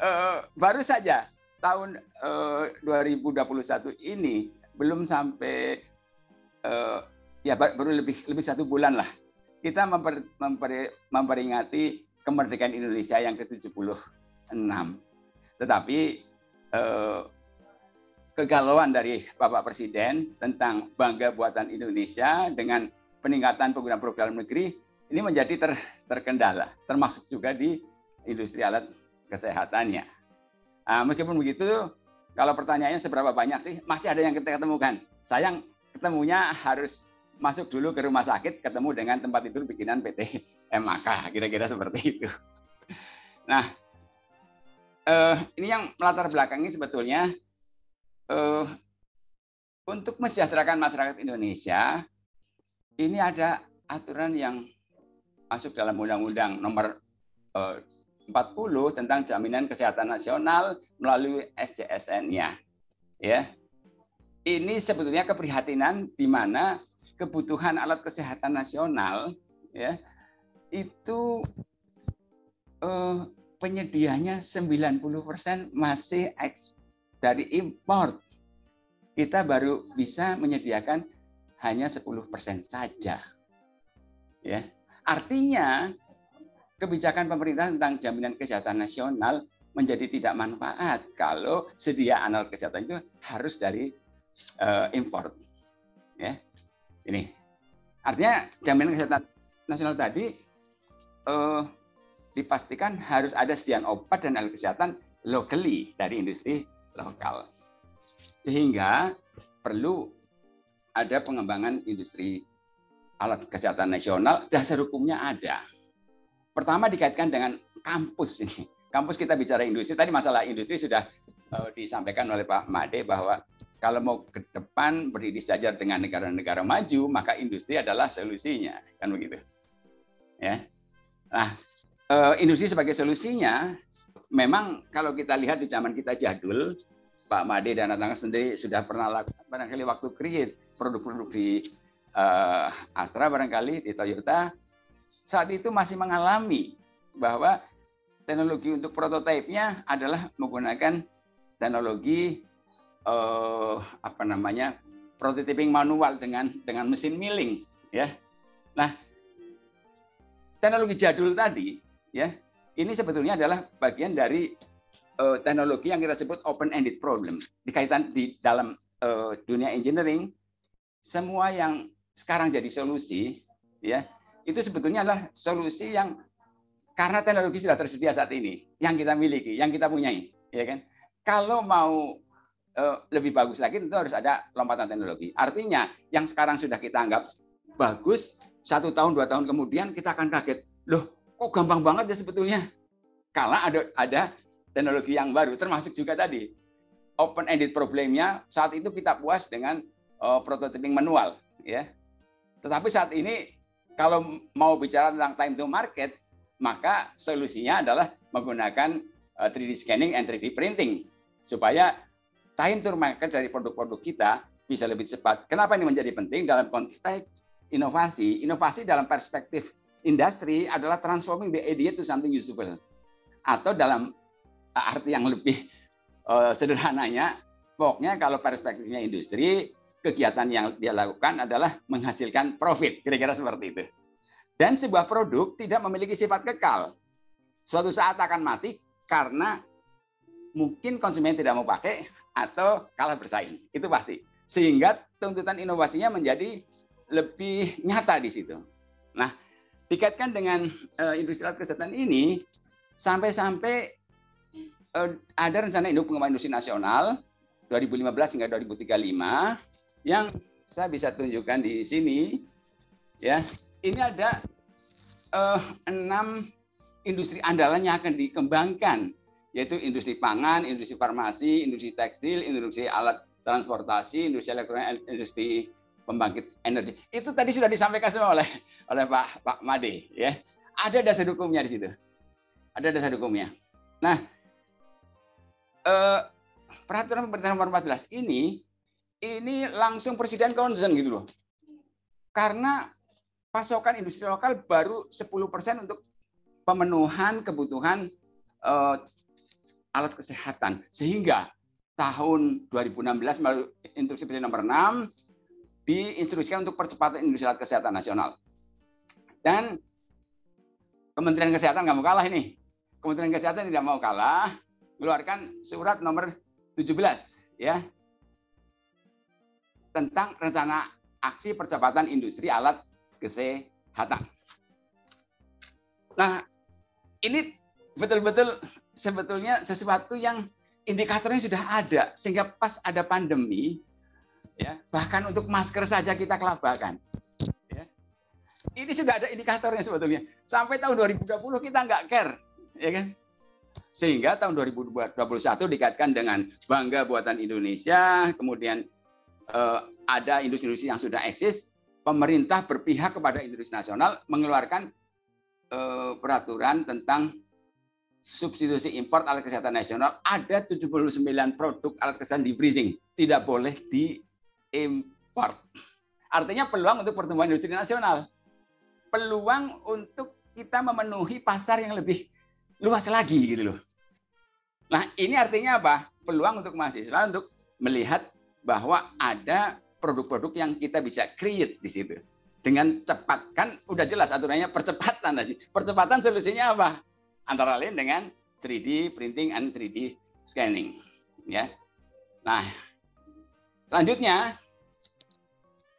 uh, baru saja tahun uh, 2021 ini belum sampai uh, ya baru lebih lebih satu bulan lah kita memper, memper, memperingati kemerdekaan Indonesia yang ke-76. Tetapi eh, kegalauan dari Bapak Presiden tentang bangga buatan Indonesia dengan peningkatan penggunaan program negeri ini menjadi ter, terkendala, termasuk juga di industri alat kesehatannya. Nah, meskipun begitu, kalau pertanyaannya seberapa banyak sih, masih ada yang kita ketemukan. Sayang ketemunya harus masuk dulu ke rumah sakit, ketemu dengan tempat tidur bikinan PT MAK, kira-kira seperti itu. Nah, eh, ini yang melatar belakangi sebetulnya eh, untuk mesejahterakan masyarakat Indonesia, ini ada aturan yang masuk dalam Undang-Undang Nomor 40 eh, tentang Jaminan Kesehatan Nasional melalui SCSN-nya. Ya, ini sebetulnya keprihatinan di mana kebutuhan alat kesehatan nasional ya itu eh, penyedianya 90% masih dari import. Kita baru bisa menyediakan hanya 10% saja. Ya. Artinya kebijakan pemerintah tentang jaminan kesehatan nasional menjadi tidak manfaat kalau sedia alat kesehatan itu harus dari uh, import. Ya. Ini. Artinya jaminan kesehatan nasional tadi uh, dipastikan harus ada sediaan obat dan alat kesehatan locally dari industri lokal. Sehingga perlu ada pengembangan industri alat kesehatan nasional, dasar hukumnya ada. Pertama dikaitkan dengan kampus ini. Kampus kita bicara industri, tadi masalah industri sudah uh, disampaikan oleh Pak Made bahwa kalau mau ke depan berdiri sejajar dengan negara-negara maju, maka industri adalah solusinya, kan begitu. Ya. Nah, uh, industri sebagai solusinya, memang kalau kita lihat di zaman kita jadul, Pak Made dan anak sendiri sudah pernah lakukan barangkali waktu create produk-produk di uh, Astra barangkali di Toyota saat itu masih mengalami bahwa teknologi untuk prototipenya adalah menggunakan teknologi eh, apa namanya prototyping manual dengan dengan mesin milling ya. Nah, teknologi jadul tadi ya ini sebetulnya adalah bagian dari uh, teknologi yang kita sebut open ended problem dikaitan di dalam uh, dunia engineering semua yang sekarang jadi solusi ya itu sebetulnya adalah solusi yang karena teknologi sudah tersedia saat ini yang kita miliki yang kita punyai ya kan? Kalau mau uh, lebih bagus lagi tentu harus ada lompatan teknologi. Artinya yang sekarang sudah kita anggap bagus satu tahun dua tahun kemudian kita akan kaget loh kok gampang banget ya sebetulnya? Kalau ada ada teknologi yang baru termasuk juga tadi open ended problemnya saat itu kita puas dengan uh, prototyping manual ya. Tetapi saat ini kalau mau bicara tentang time to market maka solusinya adalah menggunakan 3D eh, scanning and 3D printing supaya time to market dari produk-produk kita bisa lebih cepat. Kenapa ini menjadi penting dalam konteks inovasi? Inovasi dalam perspektif industri adalah transforming the idea to something usable. Atau dalam arti yang lebih uh, sederhananya, pokoknya kalau perspektifnya industri, kegiatan yang dia lakukan adalah menghasilkan profit, kira-kira seperti itu. Dan sebuah produk tidak memiliki sifat kekal. Suatu saat akan mati karena mungkin konsumen tidak mau pakai atau kalah bersaing. Itu pasti. Sehingga tuntutan inovasinya menjadi lebih nyata di situ. Nah, dikaitkan dengan uh, industri alat kesehatan ini, sampai-sampai uh, ada rencana induk pengembangan industri nasional 2015 hingga 2035 yang saya bisa tunjukkan di sini ya ini ada uh, enam industri andalan yang akan dikembangkan yaitu industri pangan, industri farmasi, industri tekstil, industri alat transportasi, industri elektronik, industri pembangkit energi. Itu tadi sudah disampaikan semua oleh oleh Pak Pak Made ya. Ada dasar hukumnya di situ. Ada dasar hukumnya. Nah, eh, peraturan pemerintah nomor 14 ini ini langsung presiden concern gitu loh. Karena pasokan industri lokal baru 10% untuk pemenuhan kebutuhan uh, alat kesehatan. Sehingga tahun 2016 melalui instruksi presiden nomor 6 diinstruksikan untuk percepatan industri alat kesehatan nasional. Dan Kementerian Kesehatan nggak mau kalah ini. Kementerian Kesehatan tidak mau kalah, mengeluarkan surat nomor 17 ya tentang rencana aksi percepatan industri alat kesehatan. Nah, ini betul-betul sebetulnya sesuatu yang indikatornya sudah ada sehingga pas ada pandemi ya bahkan untuk masker saja kita kelabakan ya. ini sudah ada indikatornya sebetulnya sampai tahun 2020 kita nggak care ya kan sehingga tahun 2021 dikaitkan dengan bangga buatan Indonesia kemudian ada industri-industri yang sudah eksis pemerintah berpihak kepada industri nasional mengeluarkan eh, peraturan tentang substitusi import alat kesehatan nasional ada 79 produk alat kesehatan di freezing tidak boleh diimport. Artinya peluang untuk pertumbuhan industri nasional. Peluang untuk kita memenuhi pasar yang lebih luas lagi gitu loh. Nah, ini artinya apa? Peluang untuk mahasiswa untuk melihat bahwa ada produk-produk yang kita bisa create di situ. Dengan cepat kan udah jelas aturannya percepatan tadi. Percepatan solusinya apa? Antara lain dengan 3D printing and 3D scanning, ya. Nah, selanjutnya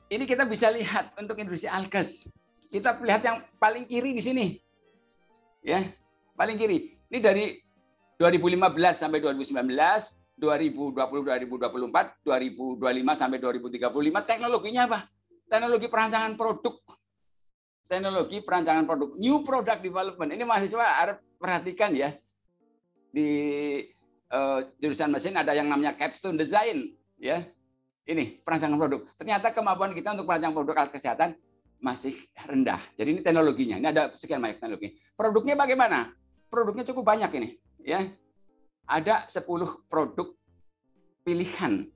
ini kita bisa lihat untuk industri alkes. Kita lihat yang paling kiri di sini. Ya, paling kiri. Ini dari 2015 sampai 2019 2020 2024 2025 sampai 2035 teknologinya apa? Teknologi perancangan produk. Teknologi perancangan produk, new product development. Ini mahasiswa harus perhatikan ya. Di uh, jurusan mesin ada yang namanya capstone design ya. Ini perancangan produk. Ternyata kemampuan kita untuk perancang produk alat kesehatan masih rendah. Jadi ini teknologinya. Ini ada sekian banyak teknologi. Produknya bagaimana? Produknya cukup banyak ini, ya ada 10 produk pilihan.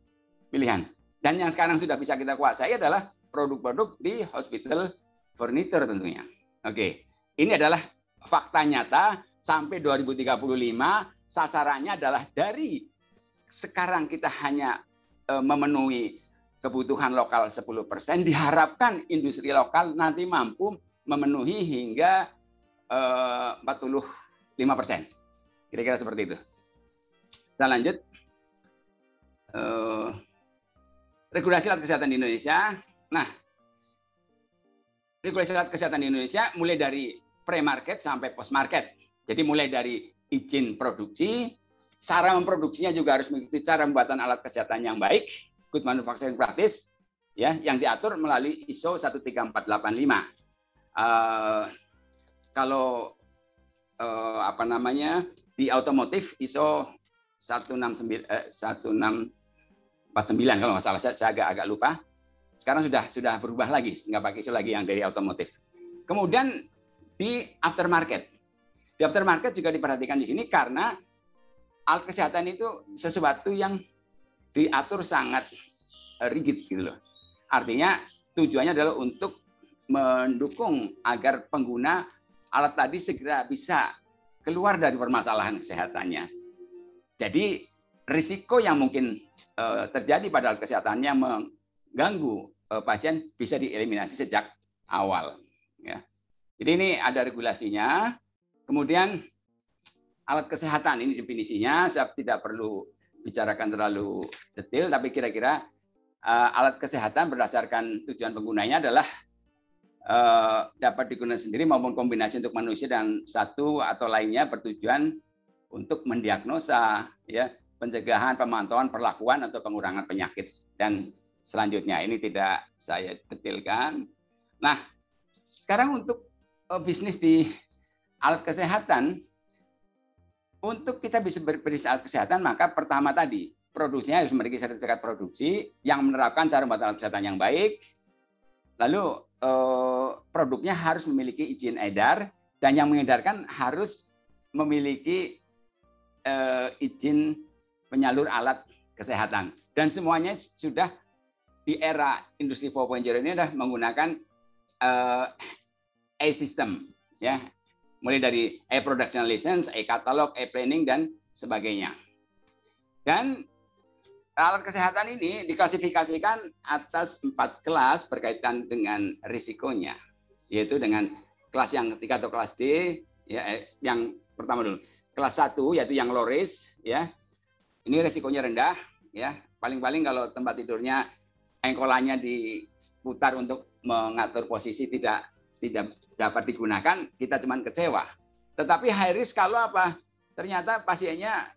Pilihan. Dan yang sekarang sudah bisa kita kuasai adalah produk-produk di hospital furniture tentunya. Oke. Ini adalah fakta nyata sampai 2035 sasarannya adalah dari sekarang kita hanya uh, memenuhi kebutuhan lokal 10%, diharapkan industri lokal nanti mampu memenuhi hingga uh, 45%. Kira-kira seperti itu. Saya lanjut. Uh, regulasi alat kesehatan di Indonesia. Nah, regulasi alat kesehatan di Indonesia mulai dari pre-market sampai post-market. Jadi mulai dari izin produksi, cara memproduksinya juga harus mengikuti cara pembuatan alat kesehatan yang baik, good manufacturing practice, ya, yang diatur melalui ISO 13485. Uh, kalau uh, apa namanya di otomotif ISO 169 eh, 1649 kalau nggak salah saya, agak agak lupa. Sekarang sudah sudah berubah lagi, nggak pakai ISO lagi yang dari otomotif. Kemudian di aftermarket. Di aftermarket juga diperhatikan di sini karena alat kesehatan itu sesuatu yang diatur sangat rigid gitu loh. Artinya tujuannya adalah untuk mendukung agar pengguna alat tadi segera bisa keluar dari permasalahan kesehatannya. Jadi risiko yang mungkin uh, terjadi pada kesehatannya mengganggu uh, pasien bisa dieliminasi sejak awal. Ya. Jadi ini ada regulasinya. Kemudian alat kesehatan ini definisinya saya tidak perlu bicarakan terlalu detail, tapi kira-kira uh, alat kesehatan berdasarkan tujuan penggunanya adalah dapat digunakan sendiri maupun kombinasi untuk manusia dan satu atau lainnya bertujuan untuk mendiagnosa, ya pencegahan, pemantauan, perlakuan atau pengurangan penyakit dan selanjutnya ini tidak saya detailkan. Nah, sekarang untuk uh, bisnis di alat kesehatan untuk kita bisa berbisnis alat kesehatan, maka pertama tadi, produksinya harus memiliki sertifikat produksi yang menerapkan cara membuat alat kesehatan yang baik. Lalu eh, produknya harus memiliki izin edar dan yang mengedarkan harus memiliki eh, izin penyalur alat kesehatan. Dan semuanya sudah di era industri 4.0 ini sudah menggunakan eh, e-system ya mulai dari e-production license, e-katalog, e-planning dan sebagainya. Dan alat kesehatan ini diklasifikasikan atas empat kelas berkaitan dengan risikonya, yaitu dengan kelas yang ketiga atau kelas D, ya eh, yang pertama dulu. Kelas satu yaitu yang low risk, ya. Ini risikonya rendah, ya. Paling-paling kalau tempat tidurnya engkolannya diputar untuk mengatur posisi tidak tidak dapat digunakan, kita cuma kecewa. Tetapi high risk kalau apa? Ternyata pasiennya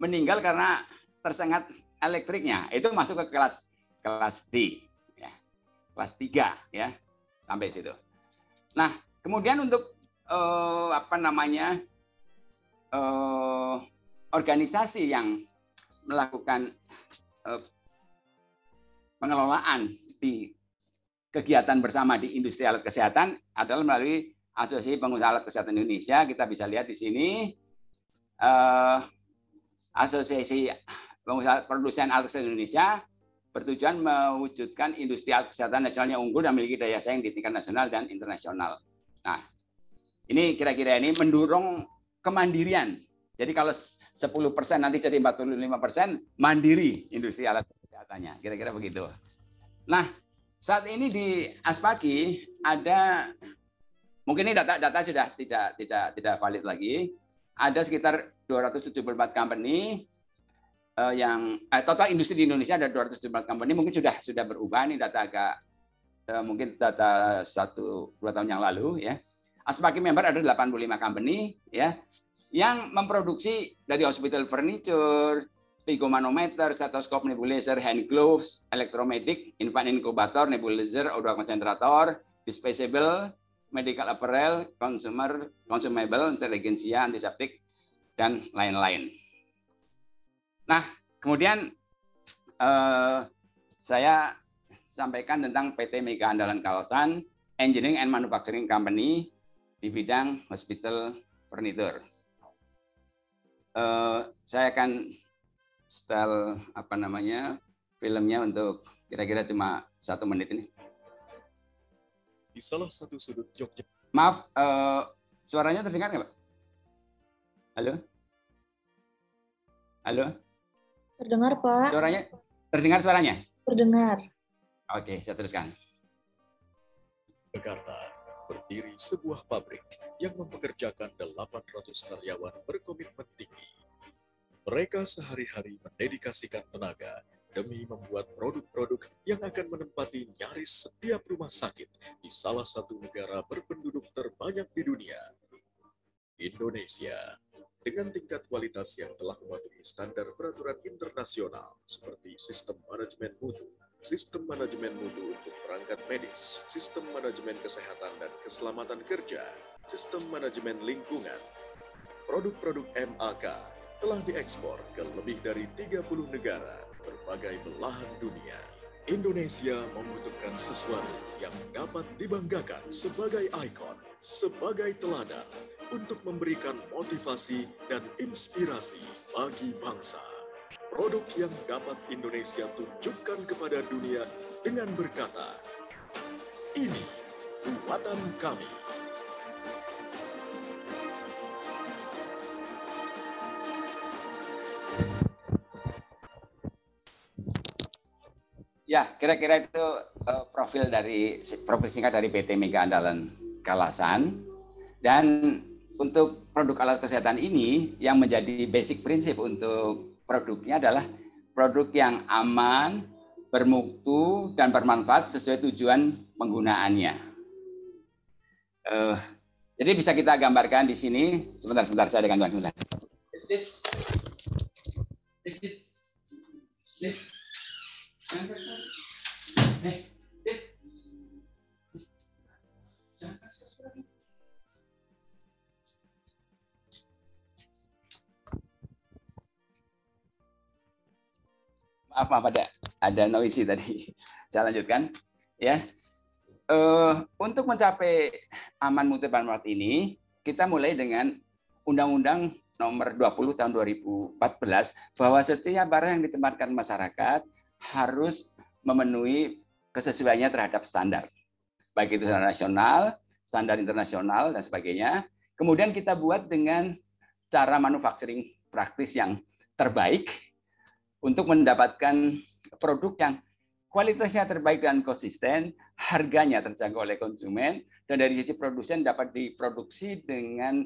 meninggal karena tersengat elektriknya. Itu masuk ke kelas kelas D, ya. kelas 3 ya, sampai situ. Nah, kemudian untuk eh, apa namanya eh, organisasi yang melakukan eh, pengelolaan di kegiatan bersama di industri alat kesehatan adalah melalui Asosiasi Pengusaha Alat Kesehatan Indonesia. Kita bisa lihat di sini uh, Asosiasi Pengusaha Produsen Alat Kesehatan Indonesia bertujuan mewujudkan industri alat kesehatan nasional yang unggul dan memiliki daya saing di tingkat nasional dan internasional. Nah, ini kira-kira ini mendorong kemandirian. Jadi kalau 10% nanti jadi 45% mandiri industri alat kesehatannya. Kira-kira begitu. Nah, saat ini di Aspaki ada mungkin ini data-data sudah tidak tidak tidak valid lagi. Ada sekitar 274 company uh, yang eh, total industri di Indonesia ada 274 company mungkin sudah sudah berubah ini data agak uh, mungkin data satu dua tahun yang lalu ya. Aspaki member ada 85 company ya yang memproduksi dari hospital furniture, Spigomanometer, stetoskop nebulizer, hand gloves, elektromedik, infant incubator, nebulizer, odor konsentrator, disposable, medical apparel, consumer, consumable, inteligensia, antiseptik, dan lain-lain. Nah, kemudian eh, saya sampaikan tentang PT Mega Andalan Kawasan Engineering and Manufacturing Company di bidang hospital furniture. Eh, saya akan style apa namanya filmnya untuk kira-kira cuma satu menit ini. Di salah satu sudut Jogja. Maaf, uh, suaranya terdengar nggak, Pak? Halo? Halo? Terdengar, Pak. Suaranya terdengar suaranya? Terdengar. Oke, saya teruskan. Jakarta berdiri sebuah pabrik yang mempekerjakan 800 karyawan berkomitmen tinggi. Mereka sehari-hari mendedikasikan tenaga demi membuat produk-produk yang akan menempati nyaris setiap rumah sakit di salah satu negara berpenduduk terbanyak di dunia, Indonesia. Dengan tingkat kualitas yang telah mematuhi standar peraturan internasional seperti sistem manajemen mutu, sistem manajemen mutu perangkat medis, sistem manajemen kesehatan dan keselamatan kerja, sistem manajemen lingkungan. Produk-produk MAK telah diekspor ke lebih dari 30 negara berbagai belahan dunia. Indonesia membutuhkan sesuatu yang dapat dibanggakan sebagai ikon, sebagai teladan untuk memberikan motivasi dan inspirasi bagi bangsa. Produk yang dapat Indonesia tunjukkan kepada dunia dengan berkata, ini buatan kami. Ya, kira-kira itu uh, profil dari profil singkat dari PT Mega Andalan Kalasan. Dan untuk produk alat kesehatan ini yang menjadi basic prinsip untuk produknya adalah produk yang aman, bermutu dan bermanfaat sesuai tujuan penggunaannya. Uh, jadi bisa kita gambarkan di sini. Sebentar, sebentar saya ada gangguan sebentar. Maaf, maaf ada ada noisy tadi. [laughs] Saya lanjutkan, ya. Uh, untuk mencapai aman mutu bermanfaat ini, kita mulai dengan Undang-Undang Nomor 20 Tahun 2014 bahwa setiap barang yang ditempatkan masyarakat harus memenuhi kesesuaiannya terhadap standar. Baik itu standar nasional, standar internasional, dan sebagainya. Kemudian kita buat dengan cara manufacturing praktis yang terbaik untuk mendapatkan produk yang kualitasnya terbaik dan konsisten, harganya terjangkau oleh konsumen, dan dari sisi produsen dapat diproduksi dengan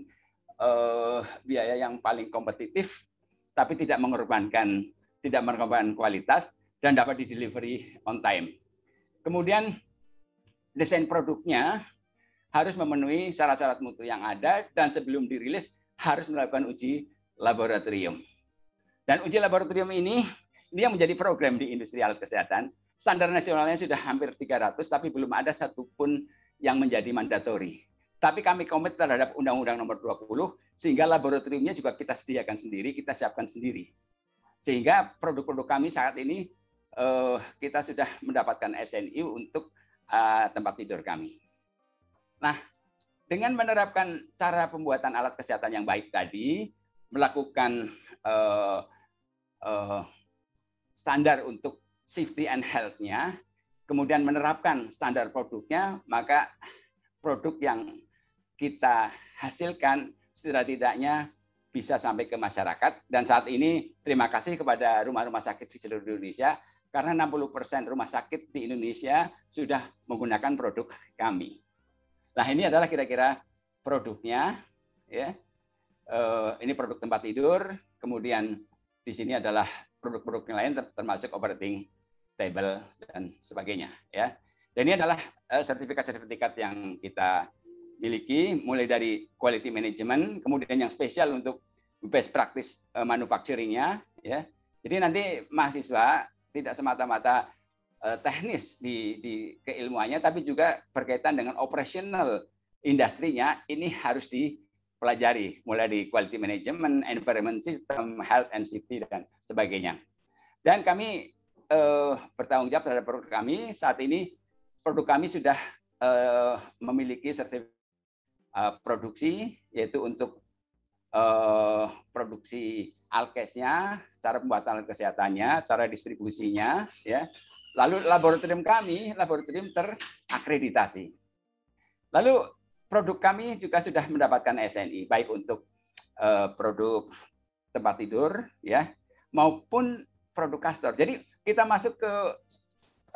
uh, biaya yang paling kompetitif, tapi tidak mengorbankan tidak mengorbankan kualitas dan dapat di delivery on time. Kemudian desain produknya harus memenuhi syarat-syarat mutu yang ada dan sebelum dirilis harus melakukan uji laboratorium. Dan uji laboratorium ini ini yang menjadi program di industri alat kesehatan. Standar nasionalnya sudah hampir 300 tapi belum ada satupun yang menjadi mandatori. Tapi kami komit terhadap Undang-Undang Nomor 20 sehingga laboratoriumnya juga kita sediakan sendiri, kita siapkan sendiri. Sehingga produk-produk kami saat ini uh, kita sudah mendapatkan SNI untuk uh, tempat tidur kami. Nah, dengan menerapkan cara pembuatan alat kesehatan yang baik tadi, melakukan uh, uh, standar untuk safety and health-nya, kemudian menerapkan standar produknya, maka produk yang kita hasilkan setidak-tidaknya bisa sampai ke masyarakat. Dan saat ini terima kasih kepada rumah-rumah sakit di seluruh Indonesia karena 60% rumah sakit di Indonesia sudah menggunakan produk kami. Nah, ini adalah kira-kira produknya ya. Uh, ini produk tempat tidur, kemudian di sini adalah produk-produk lain termasuk operating table dan sebagainya ya. Dan ini adalah eh, sertifikat-sertifikat yang kita miliki mulai dari quality management, kemudian yang spesial untuk best practice eh, manufacturingnya ya. Jadi nanti mahasiswa tidak semata-mata uh, teknis di, di keilmuannya, tapi juga berkaitan dengan operational industrinya, ini harus dipelajari, mulai di quality management, environment system, health and safety, dan sebagainya. Dan kami uh, bertanggung jawab terhadap produk kami, saat ini produk kami sudah uh, memiliki sertifikat uh, produksi, yaitu untuk uh, produksi alkesnya, cara pembuatan alat kesehatannya, cara distribusinya, ya. Lalu laboratorium kami, laboratorium terakreditasi. Lalu produk kami juga sudah mendapatkan SNI, baik untuk uh, produk tempat tidur, ya, maupun produk kastor. Jadi kita masuk ke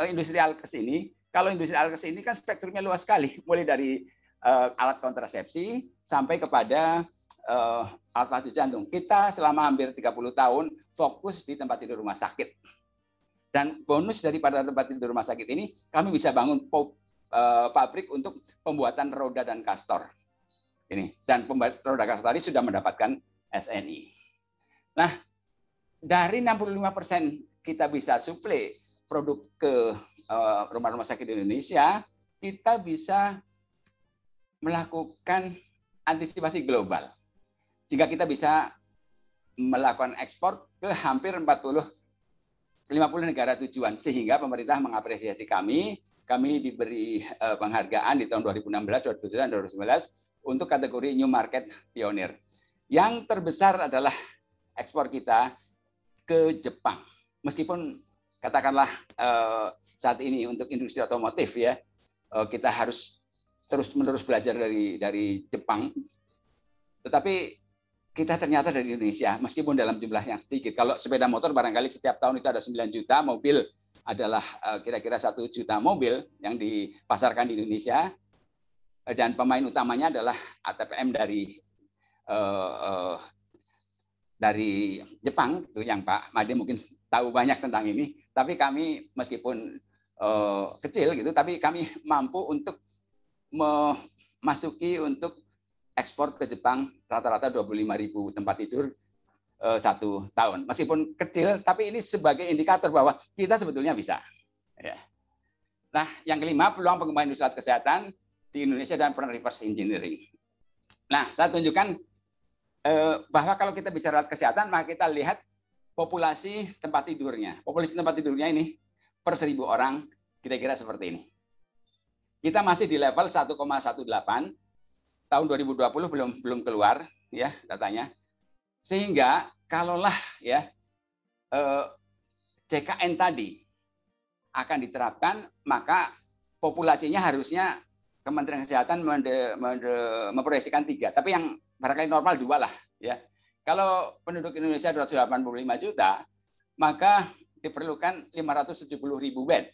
uh, industri alkes ini, kalau industri alkes ini kan spektrumnya luas sekali, mulai dari uh, alat kontrasepsi sampai kepada uh, alat bantu jantung. Kita selama hampir 30 tahun fokus di tempat tidur rumah sakit. Dan bonus daripada tempat tidur rumah sakit ini, kami bisa bangun pabrik untuk pembuatan roda dan kastor. Ini dan pembuat roda kastor ini sudah mendapatkan SNI. Nah, dari 65 persen kita bisa suplai produk ke eh, rumah-rumah sakit di Indonesia, kita bisa melakukan antisipasi global. Jika kita bisa melakukan ekspor ke hampir 40 50 negara tujuan sehingga pemerintah mengapresiasi kami, kami diberi eh, penghargaan di tahun 2016, 2017, dan 2019 untuk kategori New Market Pioneer. Yang terbesar adalah ekspor kita ke Jepang. Meskipun katakanlah eh, saat ini untuk industri otomotif ya eh, kita harus terus menerus belajar dari dari Jepang tetapi kita ternyata dari Indonesia meskipun dalam jumlah yang sedikit. Kalau sepeda motor barangkali setiap tahun itu ada 9 juta mobil adalah eh, kira-kira satu juta mobil yang dipasarkan di Indonesia. Dan pemain utamanya adalah ATPM dari dari Jepang itu yang Pak Made mungkin tahu banyak tentang ini. Tapi kami meskipun uh, kecil gitu, tapi kami mampu untuk memasuki untuk ekspor ke Jepang rata-rata 25.000 tempat tidur uh, satu tahun. Meskipun kecil, tapi ini sebagai indikator bahwa kita sebetulnya bisa. Ya. Nah, yang kelima, peluang pengembangan industri kesehatan di Indonesia dan peran reverse engineering. Nah, saya tunjukkan eh, bahwa kalau kita bicara kesehatan, maka kita lihat populasi tempat tidurnya. Populasi tempat tidurnya ini per seribu orang kira-kira seperti ini. Kita masih di level 1,18 tahun 2020 belum belum keluar ya datanya. Sehingga kalaulah ya eh, CKN tadi akan diterapkan maka populasinya harusnya Kementerian Kesehatan memproyeksikan tiga, tapi yang barangkali normal dua lah ya kalau penduduk Indonesia 285 juta, maka diperlukan 570 ribu bed.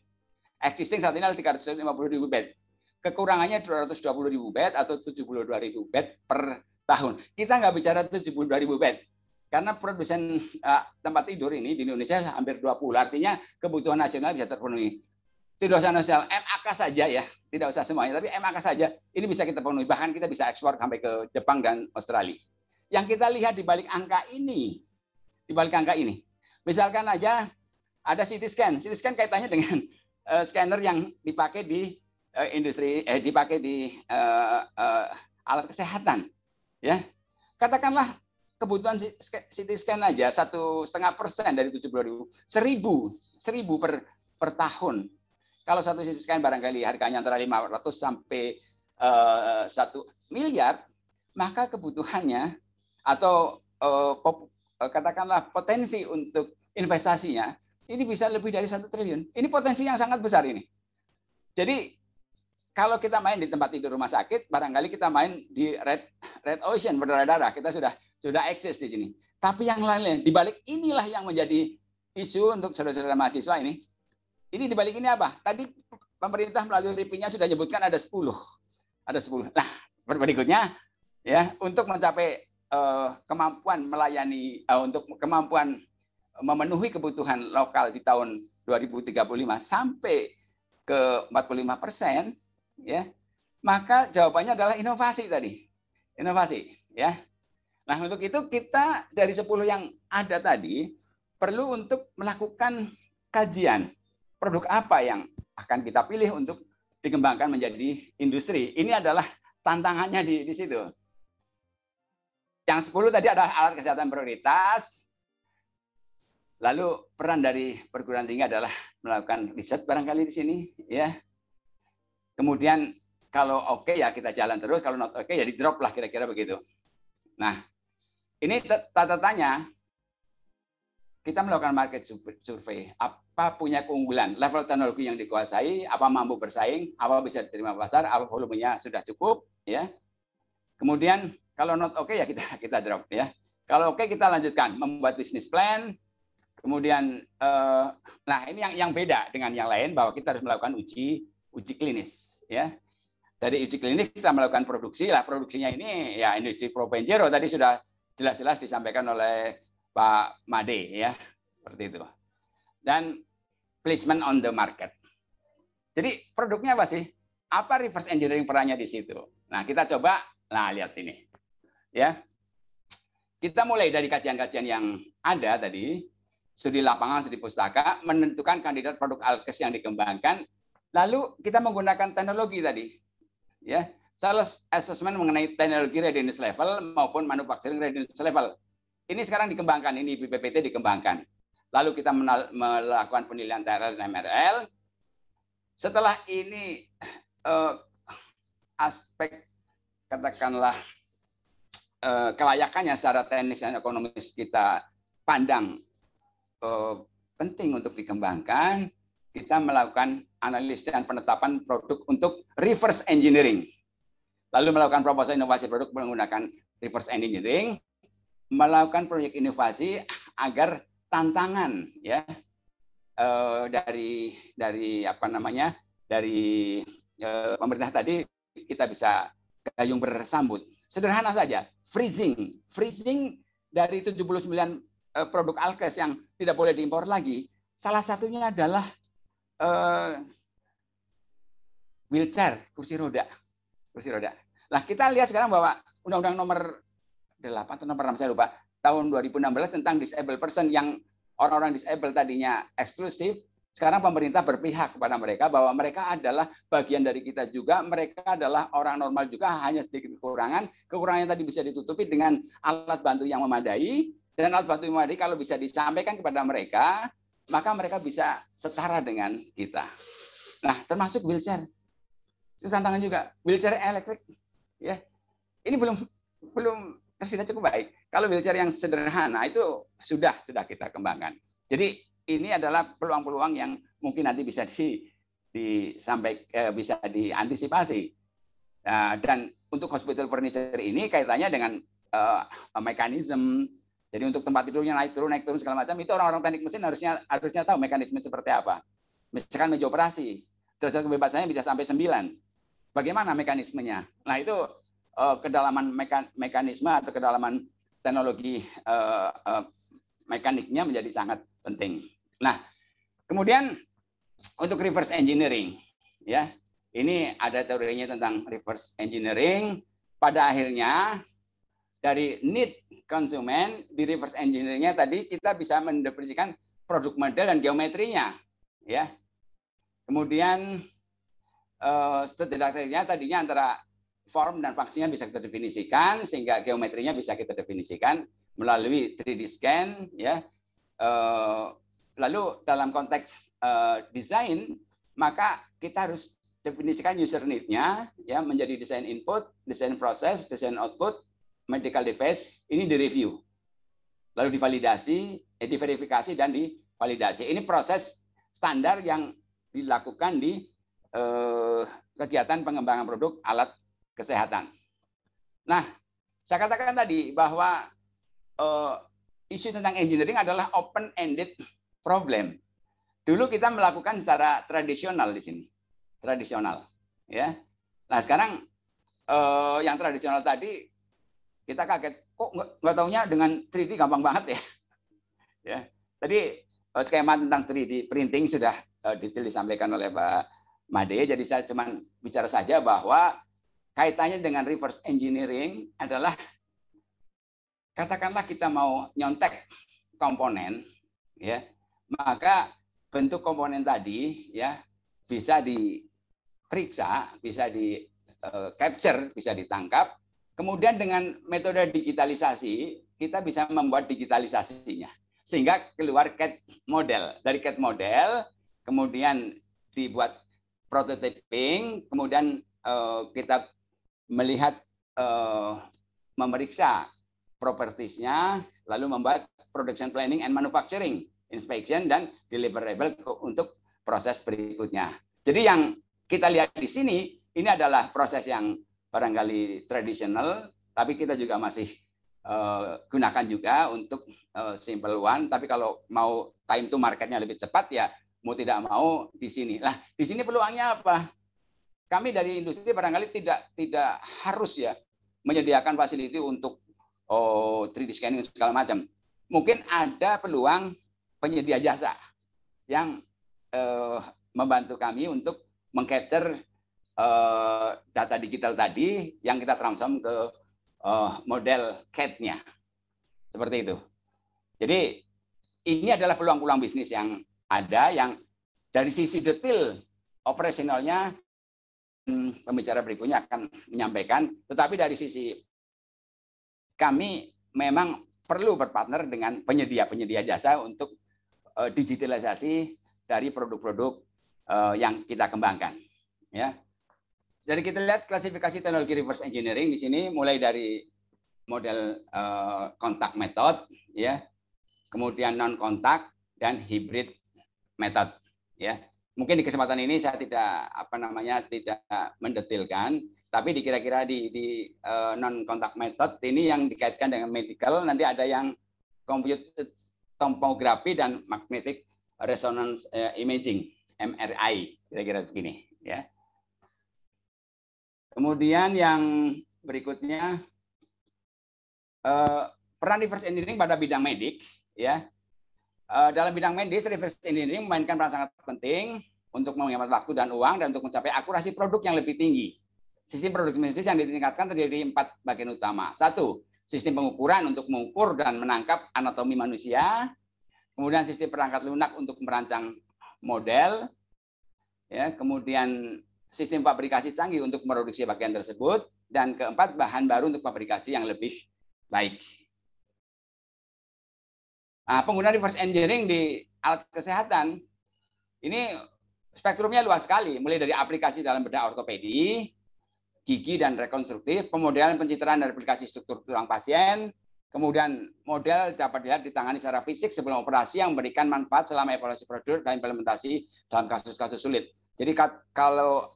Existing saat ini adalah 350 ribu bed. Kekurangannya 220 ribu bed atau 72 ribu bed per tahun. Kita nggak bicara 72 ribu bed. Karena produsen uh, tempat tidur ini di Indonesia hampir 20. Artinya kebutuhan nasional bisa terpenuhi. Tidak usah nasional, MAK saja ya. Tidak usah semuanya, tapi MAK saja. Ini bisa kita penuhi. Bahkan kita bisa ekspor sampai ke Jepang dan Australia. Yang kita lihat di balik angka ini, di balik angka ini, misalkan aja ada CT scan, CT scan kaitannya dengan uh, scanner yang dipakai di industri, eh, dipakai di uh, uh, alat kesehatan, ya. Katakanlah kebutuhan CT scan aja satu setengah persen dari tujuh puluh ribu, seribu, seribu per per tahun. Kalau satu CT scan barangkali harganya antara 500 sampai satu miliar, maka kebutuhannya atau pop, katakanlah potensi untuk investasinya ini bisa lebih dari satu triliun. Ini potensi yang sangat besar ini. Jadi kalau kita main di tempat tidur rumah sakit, barangkali kita main di red red ocean berdarah-darah. Kita sudah sudah eksis di sini. Tapi yang lain-lain, di balik inilah yang menjadi isu untuk saudara-saudara mahasiswa ini. Ini di balik ini apa? Tadi pemerintah melalui RIP-nya sudah menyebutkan ada 10. Ada 10. Nah, berikutnya ya untuk mencapai uh, kemampuan melayani uh, untuk kemampuan memenuhi kebutuhan lokal di tahun 2035 sampai ke 45 persen, ya, maka jawabannya adalah inovasi tadi, inovasi, ya. Nah untuk itu kita dari 10 yang ada tadi perlu untuk melakukan kajian produk apa yang akan kita pilih untuk dikembangkan menjadi industri. Ini adalah tantangannya di, di situ. Yang 10 tadi adalah alat kesehatan prioritas. Lalu peran dari perguruan tinggi adalah melakukan riset barangkali di sini, ya. Kemudian kalau oke okay, ya kita jalan terus, kalau not oke okay, ya di drop lah kira-kira begitu. Nah, ini tata tanya kita melakukan market survey. Apa punya keunggulan, level teknologi yang dikuasai, apa mampu bersaing, apa bisa diterima pasar, apa volumenya sudah cukup, ya. Kemudian kalau not oke okay, ya kita [laughs] kita drop ya. Kalau oke okay, kita lanjutkan membuat bisnis plan, Kemudian, eh, nah ini yang yang beda dengan yang lain bahwa kita harus melakukan uji uji klinis, ya. Dari uji klinis kita melakukan produksi lah produksinya ini ya industri Propenjero tadi sudah jelas-jelas disampaikan oleh Pak Made ya seperti itu. Dan placement on the market. Jadi produknya apa sih? Apa reverse engineering perannya di situ? Nah, kita coba nah lihat ini. Ya. Kita mulai dari kajian-kajian yang ada tadi, studi lapangan, studi pustaka, menentukan kandidat produk alkes yang dikembangkan, lalu kita menggunakan teknologi tadi. Ya, sales assessment mengenai teknologi readiness level maupun manufacturing readiness level. Ini sekarang dikembangkan, ini BPPT dikembangkan. Lalu kita melakukan penilaian TRL dan MRL. Setelah ini eh, aspek katakanlah eh, kelayakannya secara teknis dan ekonomis kita pandang eh, penting untuk dikembangkan, kita melakukan analisis dan penetapan produk untuk reverse engineering. Lalu melakukan proposal inovasi produk menggunakan reverse engineering, melakukan proyek inovasi agar tantangan ya eh, dari dari apa namanya dari eh, pemerintah tadi kita bisa gayung bersambut. Sederhana saja, freezing, freezing dari 79 eh, produk alkes yang tidak boleh diimpor lagi. Salah satunya adalah eh, wheelchair, kursi roda, kursi roda. Nah kita lihat sekarang bahwa Undang-Undang nomor 8 atau nomor 6 saya lupa tahun 2016 tentang disable person yang orang-orang disable tadinya eksklusif, sekarang pemerintah berpihak kepada mereka bahwa mereka adalah bagian dari kita juga, mereka adalah orang normal juga, hanya sedikit kekurangan. Kekurangannya tadi bisa ditutupi dengan alat bantu yang memadai, dan alat bantu yang memadai kalau bisa disampaikan kepada mereka, maka mereka bisa setara dengan kita. Nah, termasuk wheelchair. Itu tantangan juga. Wheelchair elektrik, ya. Ini belum belum tersedia cukup baik. Kalau wheelchair yang sederhana itu sudah sudah kita kembangkan. Jadi ini adalah peluang-peluang yang mungkin nanti bisa di disampaikan eh, bisa diantisipasi. Nah, dan untuk hospital furniture ini kaitannya dengan uh, mekanisme. Jadi untuk tempat tidurnya naik turun naik turun segala macam itu orang-orang teknik mesin harusnya harusnya tahu mekanisme seperti apa. Misalkan meja operasi, derajat kebebasannya bisa sampai 9. Bagaimana mekanismenya? Nah, itu uh, kedalaman mekanisme atau kedalaman teknologi uh, uh, mekaniknya menjadi sangat penting. Nah, kemudian untuk reverse engineering, ya ini ada teorinya tentang reverse engineering. Pada akhirnya dari need konsumen di reverse engineeringnya tadi kita bisa mendefinisikan produk model dan geometrinya, ya. Kemudian eh, setidaknya tadinya antara form dan fungsinya bisa kita definisikan sehingga geometrinya bisa kita definisikan melalui 3D scan ya. Eh, lalu dalam konteks eh, desain maka kita harus definisikan user need-nya ya menjadi desain input, desain proses, desain output, medical device ini direview. Lalu divalidasi, eh, diverifikasi dan divalidasi. Ini proses standar yang dilakukan di eh, kegiatan pengembangan produk alat kesehatan. Nah, saya katakan tadi bahwa uh, isu tentang engineering adalah open-ended problem. Dulu kita melakukan secara tradisional di sini, tradisional, ya. Nah sekarang uh, yang tradisional tadi kita kaget, kok nggak taunya dengan 3D gampang banget ya. [laughs] ya. Tadi uh, skema tentang 3D printing sudah uh, detail disampaikan oleh Pak Made, jadi saya cuma bicara saja bahwa kaitannya dengan reverse engineering adalah katakanlah kita mau nyontek komponen ya maka bentuk komponen tadi ya bisa diperiksa bisa di uh, capture bisa ditangkap. Kemudian dengan metode digitalisasi kita bisa membuat digitalisasinya. Sehingga keluar CAD model. Dari CAD model kemudian dibuat prototyping kemudian uh, kita melihat uh, memeriksa propertiesnya, lalu membuat production planning and manufacturing, inspection dan deliverable untuk proses berikutnya. Jadi yang kita lihat di sini ini adalah proses yang barangkali tradisional, tapi kita juga masih uh, gunakan juga untuk uh, simple one, tapi kalau mau time to marketnya lebih cepat ya mau tidak mau di sini. Lah, di sini peluangnya apa? Kami dari industri barangkali tidak tidak harus ya menyediakan fasiliti untuk oh, 3D scanning segala macam. Mungkin ada peluang penyedia jasa yang uh, membantu kami untuk mengcapture uh, data digital tadi yang kita transform ke uh, model CAD-nya. Seperti itu. Jadi ini adalah peluang-peluang bisnis yang ada yang dari sisi detail operasionalnya pembicara berikutnya akan menyampaikan, tetapi dari sisi kami memang perlu berpartner dengan penyedia-penyedia jasa untuk uh, digitalisasi dari produk-produk uh, yang kita kembangkan. Ya. Jadi kita lihat klasifikasi teknologi reverse engineering di sini mulai dari model uh, kontak method, ya, kemudian non kontak dan hybrid method ya. Mungkin di kesempatan ini saya tidak apa namanya tidak mendetilkan tapi dikira-kira di, di uh, eh, non kontak method ini yang dikaitkan dengan medical nanti ada yang computed tomografi dan magnetic resonance uh, imaging MRI kira-kira begini ya. Kemudian yang berikutnya uh, peran reverse engineering pada bidang medik ya dalam bidang medis, reverse engineering memainkan peran sangat penting untuk menghemat waktu dan uang dan untuk mencapai akurasi produk yang lebih tinggi. Sistem produk medis yang ditingkatkan terdiri dari empat bagian utama. Satu, sistem pengukuran untuk mengukur dan menangkap anatomi manusia. Kemudian sistem perangkat lunak untuk merancang model. Ya, kemudian sistem fabrikasi canggih untuk memproduksi bagian tersebut. Dan keempat, bahan baru untuk fabrikasi yang lebih baik. Nah, penggunaan reverse engineering di alat kesehatan ini spektrumnya luas sekali, mulai dari aplikasi dalam bedah ortopedi, gigi dan rekonstruktif, pemodelan pencitraan dan aplikasi struktur tulang pasien, kemudian model dapat dilihat ditangani secara fisik sebelum operasi yang memberikan manfaat selama evaluasi prosedur dan implementasi dalam kasus-kasus sulit. Jadi kalau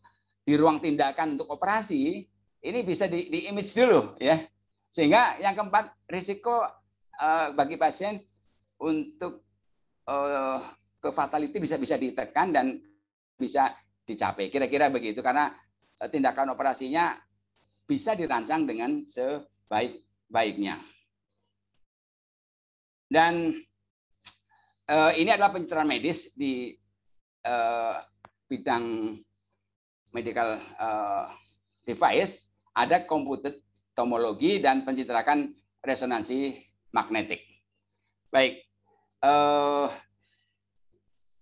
di ruang tindakan untuk operasi ini bisa di, di image dulu ya, sehingga yang keempat risiko uh, bagi pasien untuk uh, ke fatality bisa bisa ditekan dan bisa dicapai. Kira-kira begitu karena eh, tindakan operasinya bisa dirancang dengan sebaik-baiknya. Dan uh, ini adalah pencitraan medis di uh, bidang medical uh, device. Ada komputer tomologi dan pencitraan resonansi magnetik. Baik, uh,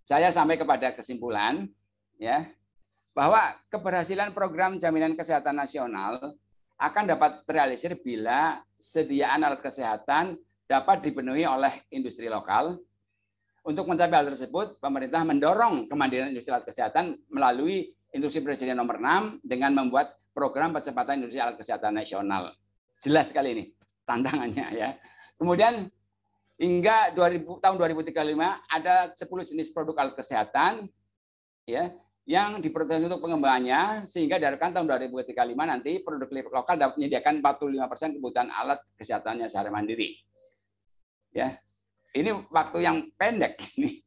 saya sampai kepada kesimpulan ya bahwa keberhasilan program jaminan kesehatan nasional akan dapat terrealisir bila sediaan alat kesehatan dapat dipenuhi oleh industri lokal. Untuk mencapai hal tersebut, pemerintah mendorong kemandirian industri alat kesehatan melalui Instruksi Presiden nomor 6 dengan membuat program percepatan industri alat kesehatan nasional. Jelas sekali ini tantangannya ya. Kemudian hingga 2000, tahun 2035 ada 10 jenis produk alat kesehatan ya yang diproduksi untuk pengembangannya sehingga diharapkan tahun 2035 nanti produk lokal dapat menyediakan 45% kebutuhan alat kesehatannya secara mandiri. Ya. Ini waktu yang pendek [laughs] ini.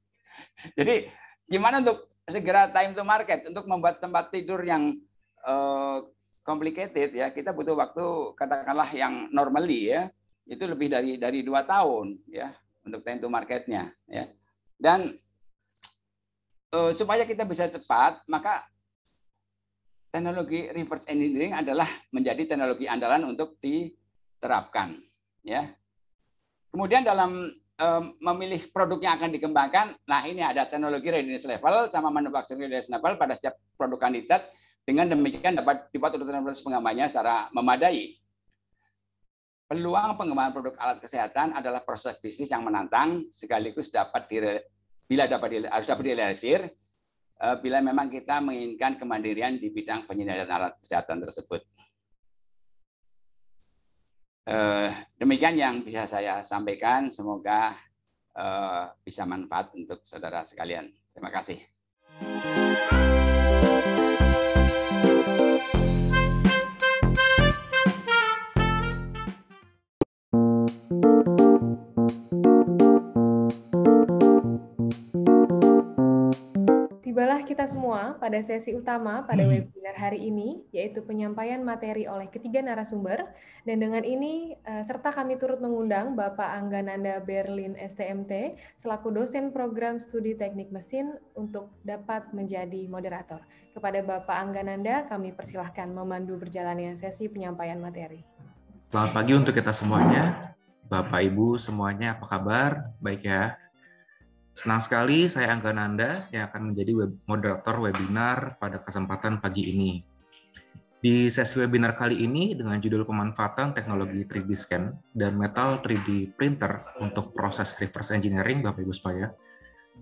Jadi gimana untuk segera time to market untuk membuat tempat tidur yang uh, complicated ya kita butuh waktu katakanlah yang normally ya itu lebih dari dari dua tahun ya untuk time to marketnya ya. Dan uh, supaya kita bisa cepat maka teknologi reverse engineering adalah menjadi teknologi andalan untuk diterapkan ya. Kemudian dalam um, memilih produk yang akan dikembangkan nah ini ada teknologi readiness level sama manufacturing readiness level pada setiap produk kandidat. Dengan demikian dapat dibuat urutan proses pengembangannya secara memadai Peluang pengembangan produk alat kesehatan adalah proses bisnis yang menantang sekaligus dapat dire, bila dapat dire, harus dapat direalisir eh, bila memang kita menginginkan kemandirian di bidang penyediaan alat kesehatan tersebut. Eh, demikian yang bisa saya sampaikan. Semoga eh, bisa manfaat untuk saudara sekalian. Terima kasih. Semua pada sesi utama pada hmm. webinar hari ini, yaitu penyampaian materi oleh ketiga narasumber. Dan dengan ini, uh, serta kami turut mengundang Bapak Anggananda Berlin STMT, selaku dosen program studi teknik mesin untuk dapat menjadi moderator. Kepada Bapak Anggananda, kami persilahkan memandu berjalannya sesi penyampaian materi. Selamat pagi untuk kita semuanya. Bapak, Ibu, semuanya apa kabar? Baik ya. Senang sekali saya Angga Nanda yang akan menjadi web moderator webinar pada kesempatan pagi ini. Di sesi webinar kali ini dengan judul pemanfaatan teknologi 3D scan dan metal 3D printer untuk proses reverse engineering Bapak Ibu sekalian.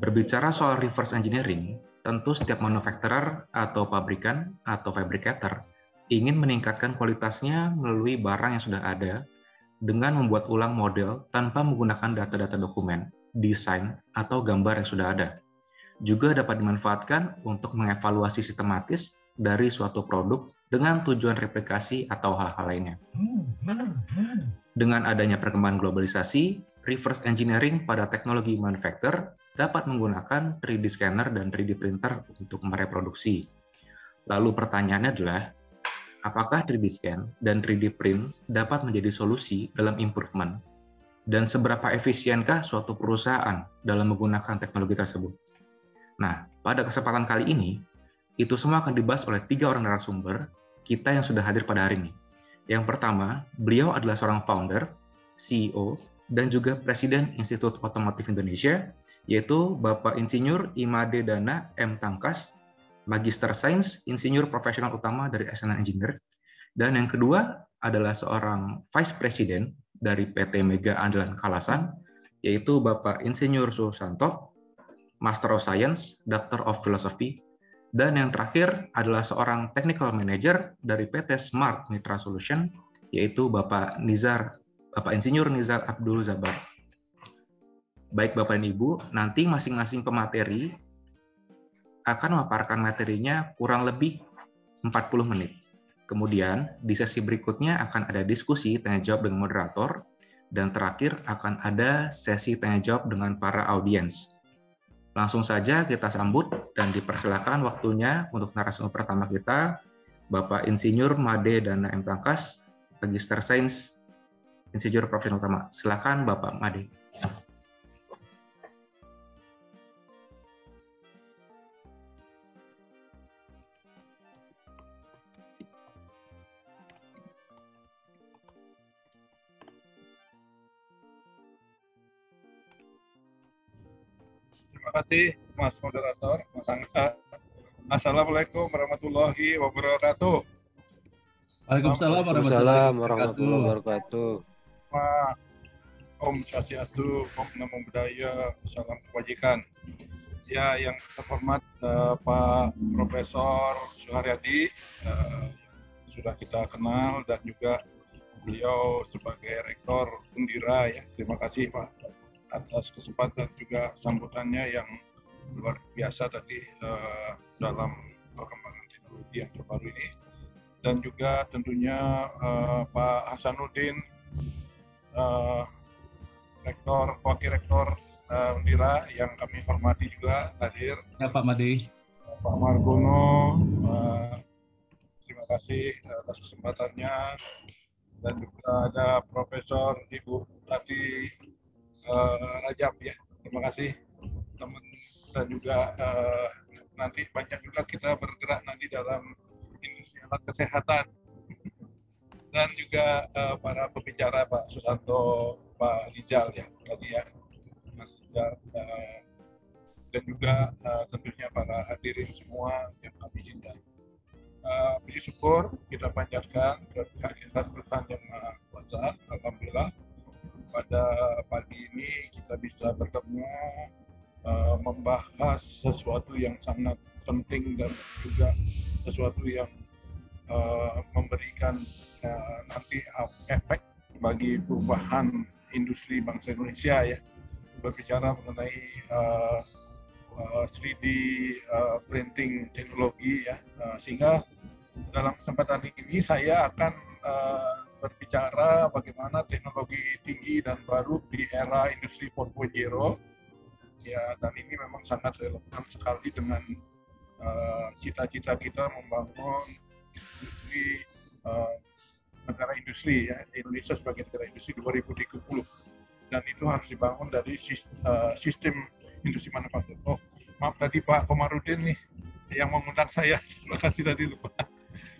Berbicara soal reverse engineering, tentu setiap manufacturer atau pabrikan atau fabricator ingin meningkatkan kualitasnya melalui barang yang sudah ada dengan membuat ulang model tanpa menggunakan data-data dokumen desain, atau gambar yang sudah ada. Juga dapat dimanfaatkan untuk mengevaluasi sistematis dari suatu produk dengan tujuan replikasi atau hal-hal lainnya. Dengan adanya perkembangan globalisasi, reverse engineering pada teknologi manufacturer dapat menggunakan 3D scanner dan 3D printer untuk mereproduksi. Lalu pertanyaannya adalah, apakah 3D scan dan 3D print dapat menjadi solusi dalam improvement dan seberapa efisienkah suatu perusahaan dalam menggunakan teknologi tersebut. Nah, pada kesempatan kali ini, itu semua akan dibahas oleh tiga orang narasumber kita yang sudah hadir pada hari ini. Yang pertama, beliau adalah seorang founder, CEO, dan juga Presiden Institut Otomotif Indonesia, yaitu Bapak Insinyur Imade Dana M. Tangkas, Magister Sains, Insinyur Profesional Utama dari SNN Engineer. Dan yang kedua adalah seorang Vice President dari PT Mega Andalan Kalasan, yaitu Bapak Insinyur Susanto, Master of Science, Doctor of Philosophy, dan yang terakhir adalah seorang Technical Manager dari PT Smart Mitra Solution, yaitu Bapak Nizar, Bapak Insinyur Nizar Abdul Zabar. Baik Bapak dan Ibu, nanti masing-masing pemateri akan memaparkan materinya kurang lebih 40 menit. Kemudian di sesi berikutnya akan ada diskusi tanya jawab dengan moderator dan terakhir akan ada sesi tanya jawab dengan para audiens. Langsung saja kita sambut dan dipersilakan waktunya untuk narasumber pertama kita, Bapak Insinyur Made Dana M. Tangkas, Magister Sains, Insinyur Profesional Utama. Silakan Bapak Made. Terima kasih Mas Moderator, Mas Angga. Assalamualaikum warahmatullahi wabarakatuh. Waalaikumsalam warahmatullahi wabarakatuh. Om Swastiastu, Om Namo Buddhaya, Salam Kebajikan. Ya, yang terhormat uh, Pak Profesor Suharyadi, uh, sudah kita kenal dan juga beliau sebagai Rektor Undira ya. Terima kasih Pak atas kesempatan juga sambutannya yang luar biasa tadi uh, dalam perkembangan teknologi yang terbaru ini. Dan juga tentunya uh, Pak Hasanuddin uh, rektor wakil rektor uh, Undira yang kami hormati juga hadir. Ya Pak Madi. Pak Margono uh, terima kasih atas kesempatannya. Dan juga ada Profesor Ibu tadi uh, Rajab ya. Terima kasih teman dan juga uh, nanti banyak juga kita bergerak nanti dalam industri alat kesehatan [laughs] dan juga uh, para pembicara Pak Susanto, Pak Rijal ya tadi ya, Mas Rijal uh, dan juga uh, tentunya para hadirin semua yang kami cintai. Uh, puji syukur kita panjatkan kehadiran Tuhan yang Maha Kuasa, Alhamdulillah pada pagi ini kita bisa bertemu uh, membahas sesuatu yang sangat penting dan juga sesuatu yang uh, memberikan uh, nanti efek bagi perubahan industri bangsa Indonesia ya. Berbicara mengenai uh, uh, 3D uh, printing teknologi ya. Uh, sehingga dalam kesempatan ini saya akan uh, berbicara bagaimana teknologi tinggi dan baru di era industri 4.0 ya dan ini memang sangat relevan sekali dengan cita-cita uh, kita membangun industri uh, negara industri ya Indonesia sebagai negara industri 2030 dan itu harus dibangun dari uh, sistem industri manufaktur. Oh maaf tadi Pak Komarudin nih yang mengundang saya [laughs] terima kasih tadi lupa.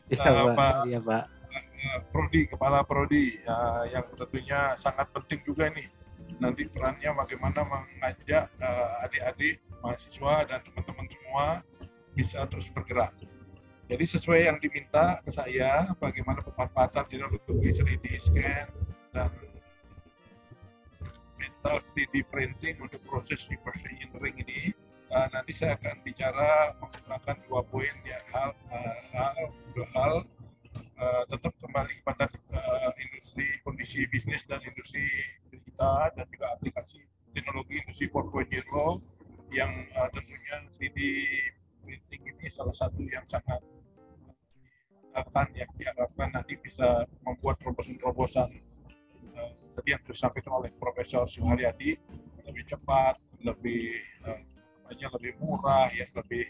Ya, uh, Pak, ya, Pak. Prodi, Kepala Prodi ya, yang tentunya sangat penting juga nih nanti perannya bagaimana mengajak adik-adik mahasiswa dan teman-teman semua bisa terus bergerak. Jadi sesuai yang diminta ke saya, bagaimana pemanfaatan teknologi 3D scan dan mental 3D printing untuk proses reverse engineering ini, uh, nanti saya akan bicara menggunakan dua poin ya hal, uh, hal dua hal uh, tetap kembali kepada uh, industri kondisi bisnis dan industri kita dan juga aplikasi teknologi industri 4.0 yang uh, tentunya 3D printing ini salah satu yang sangat akan yang diharapkan nanti bisa membuat terobosan-terobosan uh, tadi yang disampaikan oleh Profesor Suharyadi lebih cepat, lebih uh, banyak lebih murah, ya lebih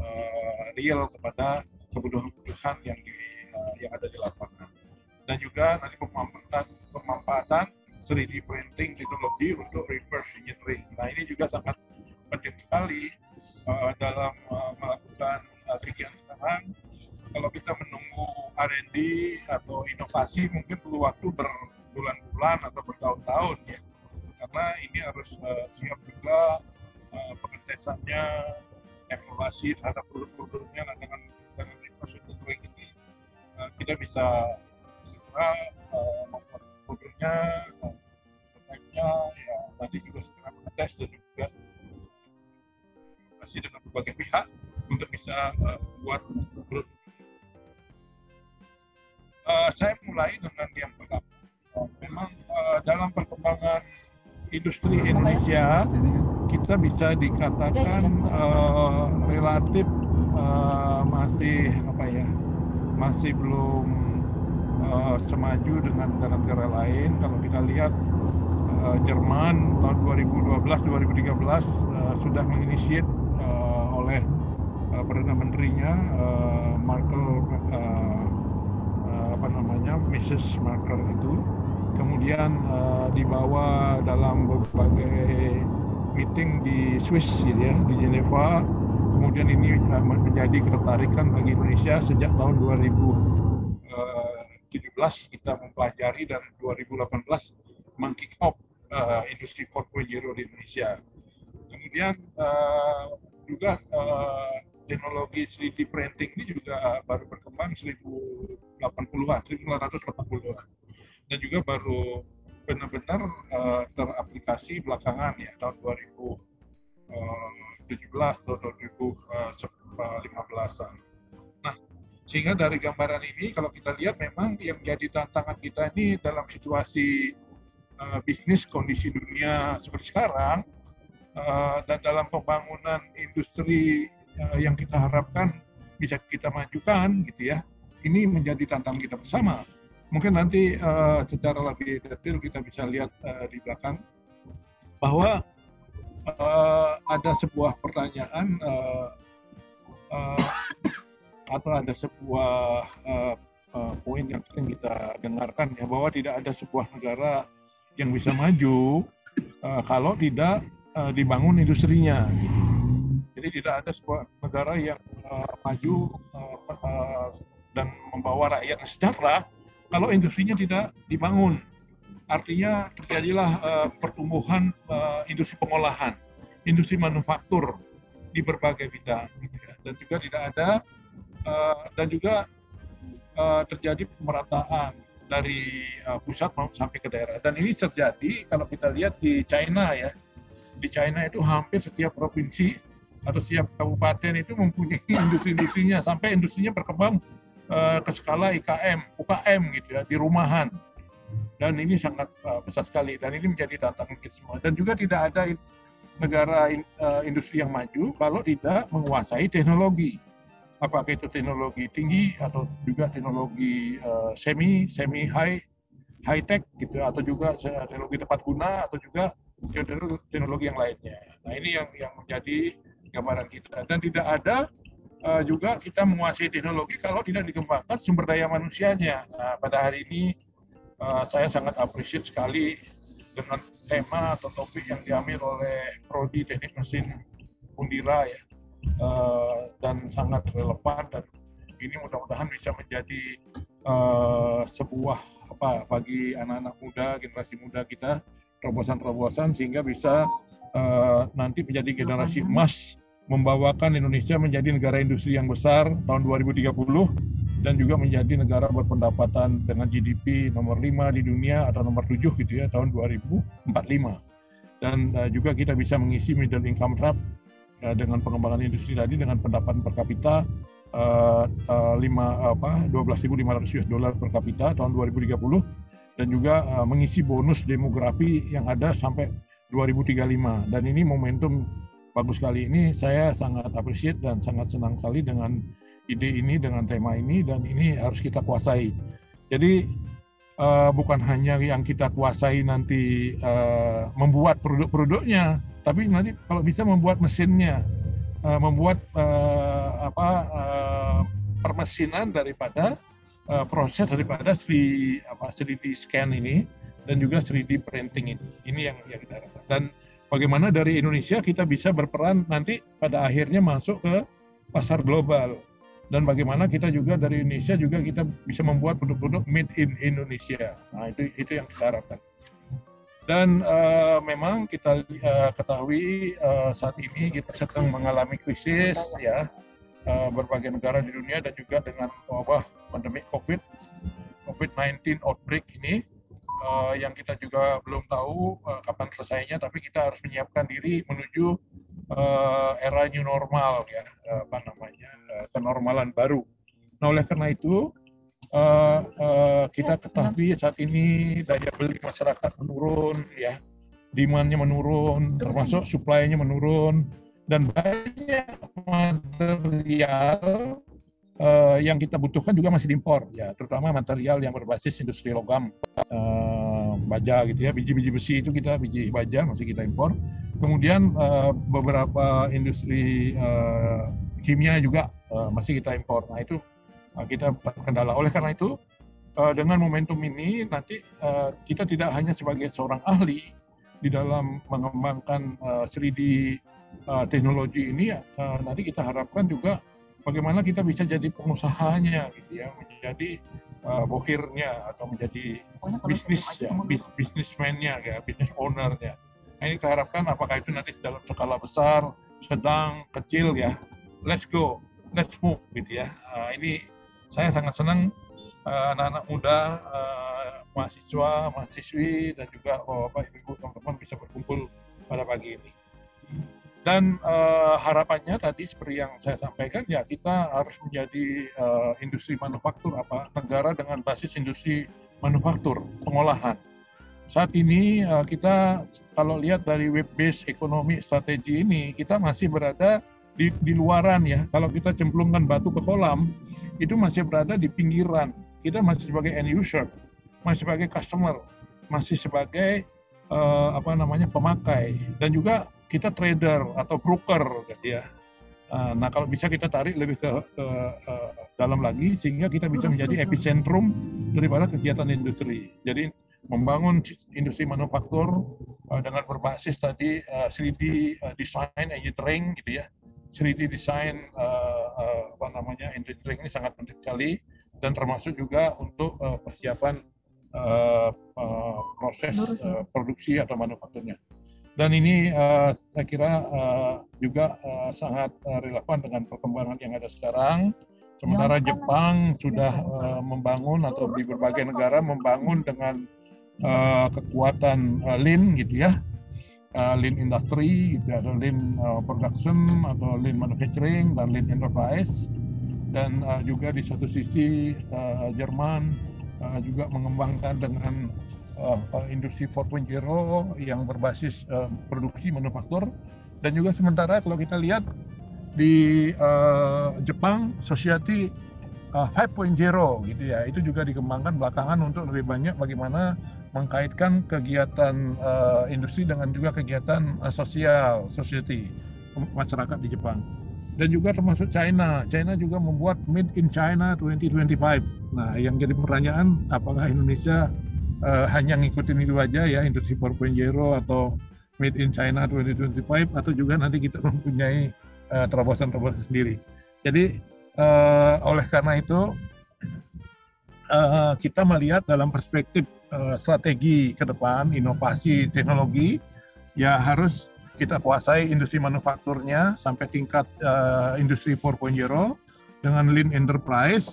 uh, real kepada kebutuhan-kebutuhan yang di uh, yang ada di lapangan. Dan juga nanti pemanfaatan pemanfaatan 3D printing teknologi untuk reverse engineering. Nah ini juga sangat penting sekali uh, dalam uh, melakukan uh, kegiatan sekarang kalau kita menunggu R&D atau inovasi mungkin perlu waktu berbulan-bulan atau bertahun-tahun ya karena ini harus uh, siap juga uh, pengetesannya evaluasi terhadap produk-produknya dengan uh, kita bisa segera membuat produknya uh, ya nanti juga segera mengetes dan juga masih dengan berbagai pihak untuk bisa uh, buat produk uh, saya mulai dengan yang pertama. Uh, memang dalam perkembangan industri Indonesia kita bisa dikatakan relatif masih apa ya masih belum uh, semaju dengan negara-negara lain. Kalau kita lihat uh, Jerman tahun 2012-2013 uh, sudah menginisiat uh, oleh uh, perdana menterinya uh, Markel uh, apa namanya Mrs. Marker itu kemudian uh, dibawa dalam berbagai meeting di Swiss gitu ya di Geneva kemudian ini uh, menjadi ketertarikan bagi Indonesia sejak tahun 2017 uh, kita mempelajari dan 2018 mengkick off uh, industri 4.0 di Indonesia kemudian uh, juga uh, teknologi 3D printing ini juga baru berkembang 1080-an, 1980-an. Dan juga baru benar-benar uh, teraplikasi belakangan ya tahun 2017 atau 2015-an. Nah, sehingga dari gambaran ini kalau kita lihat memang yang menjadi tantangan kita ini dalam situasi uh, bisnis kondisi dunia seperti sekarang uh, dan dalam pembangunan industri uh, yang kita harapkan bisa kita majukan gitu ya. Ini menjadi tantangan kita bersama. Mungkin nanti uh, secara lebih detail kita bisa lihat uh, di belakang bahwa uh, ada sebuah pertanyaan uh, uh, atau ada sebuah uh, uh, poin yang sering kita dengarkan ya bahwa tidak ada sebuah negara yang bisa maju uh, kalau tidak uh, dibangun industrinya. Jadi tidak ada sebuah negara yang uh, maju uh, uh, dan membawa rakyat sejahtera kalau industrinya tidak dibangun. Artinya terjadilah uh, pertumbuhan uh, industri pengolahan, industri manufaktur di berbagai bidang, gitu ya. dan juga tidak ada uh, dan juga uh, terjadi pemerataan dari uh, pusat sampai ke daerah. Dan ini terjadi kalau kita lihat di China ya, di China itu hampir setiap provinsi atau setiap kabupaten itu mempunyai [laughs] industri-industrinya sampai industrinya berkembang uh, ke skala IKM, UKM gitu ya di rumahan. Dan ini sangat uh, besar sekali dan ini menjadi tantangan kita semua. Dan juga tidak ada negara in, uh, industri yang maju kalau tidak menguasai teknologi. Apakah itu teknologi tinggi atau juga teknologi uh, semi, semi high, high tech gitu atau juga teknologi tepat guna atau juga teknologi yang lainnya. Nah ini yang yang menjadi gambaran kita dan tidak ada uh, juga kita menguasai teknologi kalau tidak dikembangkan sumber daya manusianya. Nah, pada hari ini uh, saya sangat appreciate sekali dengan tema atau topik yang diambil oleh Prodi Teknik Mesin Undira ya. Uh, dan sangat relevan dan ini mudah-mudahan bisa menjadi uh, sebuah apa bagi anak-anak muda generasi muda kita terobosan-terobosan sehingga bisa uh, nanti menjadi generasi emas membawakan Indonesia menjadi negara industri yang besar tahun 2030 dan juga menjadi negara berpendapatan dengan GDP nomor 5 di dunia atau nomor 7 gitu ya tahun 2045. Dan uh, juga kita bisa mengisi middle income trap uh, dengan pengembangan industri tadi dengan pendapatan per kapita uh, uh, 5 apa 12.500 US dollar per kapita tahun 2030 dan juga uh, mengisi bonus demografi yang ada sampai 2035 dan ini momentum bagus sekali. Ini saya sangat appreciate dan sangat senang sekali dengan ide ini dengan tema ini dan ini harus kita kuasai. Jadi uh, bukan hanya yang kita kuasai nanti uh, membuat produk-produknya, tapi nanti kalau bisa membuat mesinnya, uh, membuat uh, apa uh, permesinan daripada uh, proses daripada 3 apa 3D scan ini dan juga 3D printing ini. Ini yang yang kita harapkan. Dan bagaimana dari Indonesia kita bisa berperan nanti pada akhirnya masuk ke pasar global dan bagaimana kita juga dari Indonesia juga kita bisa membuat produk-produk made in Indonesia. Nah itu itu yang kita harapkan. Dan uh, memang kita uh, ketahui uh, saat ini kita sedang mengalami krisis ya uh, berbagai negara di dunia dan juga dengan wabah pandemi COVID COVID-19 outbreak ini uh, yang kita juga belum tahu uh, kapan selesainya, tapi kita harus menyiapkan diri menuju uh, era new normal ya, uh, apa namanya, uh, kenormalan baru. Nah, oleh karena itu uh, uh, kita ketahui saat ini daya beli masyarakat menurun, ya, demandnya menurun, termasuk supply-nya menurun, dan banyak material uh, yang kita butuhkan juga masih diimpor ya terutama material yang berbasis industri logam. Uh, baja gitu ya biji-biji besi itu kita biji baja masih kita impor. Kemudian uh, beberapa industri uh, kimia juga uh, masih kita impor. Nah itu uh, kita terkendala oleh karena itu uh, dengan momentum ini nanti uh, kita tidak hanya sebagai seorang ahli di dalam mengembangkan uh, 3D uh, teknologi ini uh, nanti kita harapkan juga bagaimana kita bisa jadi pengusahanya gitu ya menjadi uh, bohirnya atau menjadi bisnis ya bis, bisnismennya ya bisnis ownernya. Nah, ini kita harapkan apakah itu nanti dalam skala besar sedang kecil ya let's go let's move gitu ya. Uh, ini saya sangat senang uh, anak-anak muda uh, mahasiswa mahasiswi dan juga bapak ibu teman-teman bisa berkumpul pada pagi ini dan uh, harapannya tadi seperti yang saya sampaikan ya kita harus menjadi uh, industri manufaktur apa negara dengan basis industri manufaktur pengolahan. Saat ini uh, kita kalau lihat dari web based ekonomi strategi ini kita masih berada di, di luaran ya. Kalau kita cemplungkan batu ke kolam itu masih berada di pinggiran. Kita masih sebagai end user, masih sebagai customer, masih sebagai uh, apa namanya pemakai dan juga kita trader atau broker gitu ya. Ah, nah kalau bisa kita tarik lebih ke, ke uh, dalam lagi sehingga kita bisa menjadi epicentrum daripada kegiatan industri. Jadi membangun industri manufaktur uh, dengan berbasis tadi uh, 3D uh, design engineering gitu ya. 3D design uh, uh, apa namanya engineering ini sangat penting sekali dan termasuk juga untuk uh, persiapan uh, uh, proses uh, produksi atau manufakturnya. Dan ini uh, saya kira uh, juga uh, sangat uh, relevan dengan perkembangan yang ada sekarang. Sementara Jepang sudah uh, membangun atau di berbagai negara membangun dengan uh, kekuatan uh, lean gitu ya, uh, lean industry gitu ya, atau lean uh, production atau lean manufacturing dan lean enterprise. Dan uh, juga di satu sisi uh, Jerman uh, juga mengembangkan dengan uh, industri 4.0 yang berbasis uh, produksi manufaktur dan juga sementara kalau kita lihat di uh, Jepang society uh, 5.0 gitu ya itu juga dikembangkan belakangan untuk lebih banyak bagaimana mengkaitkan kegiatan uh, industri dengan juga kegiatan uh, sosial society masyarakat di Jepang. dan juga termasuk China. China juga membuat Made in China 2025. Nah, yang jadi pertanyaan apakah Indonesia uh, hanya ngikutin itu aja ya industri 4.0 atau Made in China 2025 atau juga nanti kita [laughs] mempunyai uh, terobosan-terobosan sendiri. Jadi uh, oleh karena itu uh, kita melihat dalam perspektif uh, strategi ke depan inovasi teknologi ya harus kita kuasai industri manufakturnya sampai tingkat uh, industri 4.0 dengan lean enterprise.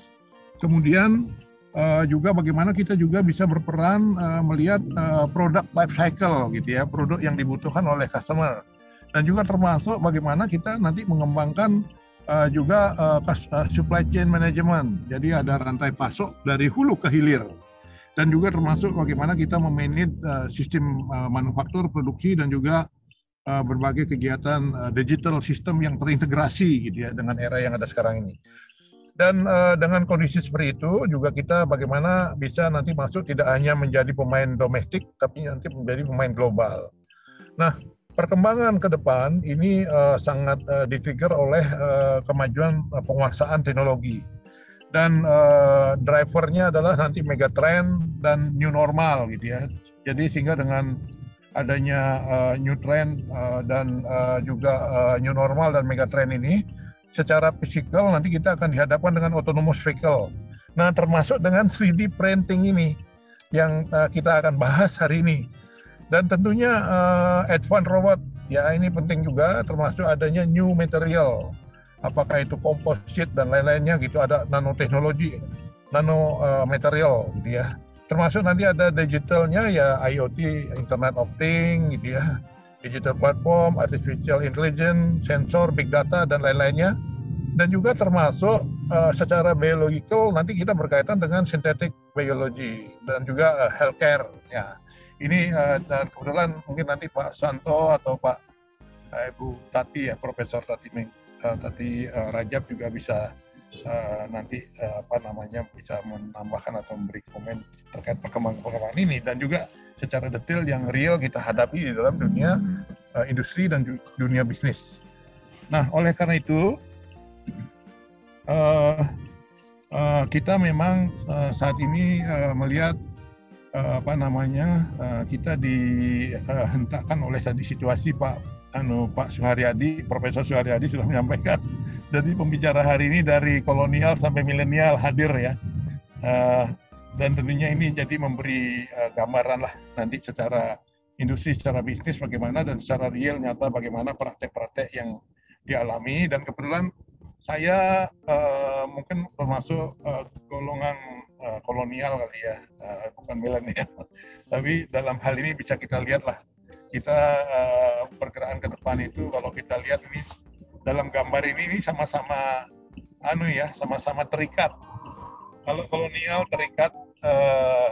Kemudian uh, juga bagaimana kita juga bisa berperan uh, melihat uh, produk life cycle gitu ya, produk yang dibutuhkan oleh customer. Dan juga termasuk bagaimana kita nanti mengembangkan uh, juga uh, supply chain management. Jadi ada rantai pasok dari hulu ke hilir. Dan juga termasuk bagaimana kita memanage uh, sistem uh, manufaktur, produksi dan juga berbagai kegiatan digital sistem yang terintegrasi gitu ya dengan era yang ada sekarang ini. Dan uh, dengan kondisi seperti itu juga kita bagaimana bisa nanti masuk tidak hanya menjadi pemain domestik tapi nanti menjadi pemain global. Nah, perkembangan ke depan ini uh, sangat uh, ditrigger oleh uh, kemajuan uh, penguasaan teknologi dan uh, drivernya adalah nanti megatrend dan new normal gitu ya. Jadi sehingga dengan adanya uh, new trend uh, dan uh, juga uh, new normal dan mega trend ini secara fisikal nanti kita akan dihadapkan dengan autonomous vehicle. Nah, termasuk dengan 3D printing ini yang uh, kita akan bahas hari ini. Dan tentunya uh, advanced robot ya ini penting juga termasuk adanya new material. Apakah itu komposit dan lain-lainnya gitu ada nanoteknologi, nano uh, material gitu ya termasuk nanti ada digitalnya ya IoT, Internet of Things gitu ya, digital platform, artificial intelligence, sensor, big data dan lain-lainnya. Dan juga termasuk uh, secara biological nanti kita berkaitan dengan synthetic biology dan juga uh, healthcare ya. Ini uh, dan kebetulan mungkin nanti Pak Santo atau Pak uh, Ibu Tati ya Profesor Tati uh, Tati uh, Rajab juga bisa uh, nanti uh, apa namanya bisa menambahkan atau memberi komen terkait perkembangan-perkembangan ini dan juga secara detail yang real kita hadapi di dalam dunia uh, industri dan dunia bisnis. Nah, oleh karena itu uh, uh, kita memang uh, saat ini uh, melihat uh, apa namanya uh, kita dihentakkan uh, oleh tadi situasi Pak anu Pak Suharyadi, Profesor Suharyadi sudah menyampaikan. [laughs] Jadi pembicara hari ini dari kolonial sampai milenial hadir ya. Uh, dan tentunya ini jadi memberi uh, gambaran lah nanti secara industri, secara bisnis bagaimana dan secara real nyata bagaimana praktek-praktek yang dialami. Dan kebetulan saya uh, mungkin termasuk uh, golongan uh, kolonial kali ya, uh, bukan milenial. [laughs] Tapi dalam hal ini bisa kita lihat lah kita uh, pergerakan ke depan itu kalau kita lihat ini dalam gambar ini ini sama-sama anu ya sama-sama terikat. Kalau kolonial terikat uh,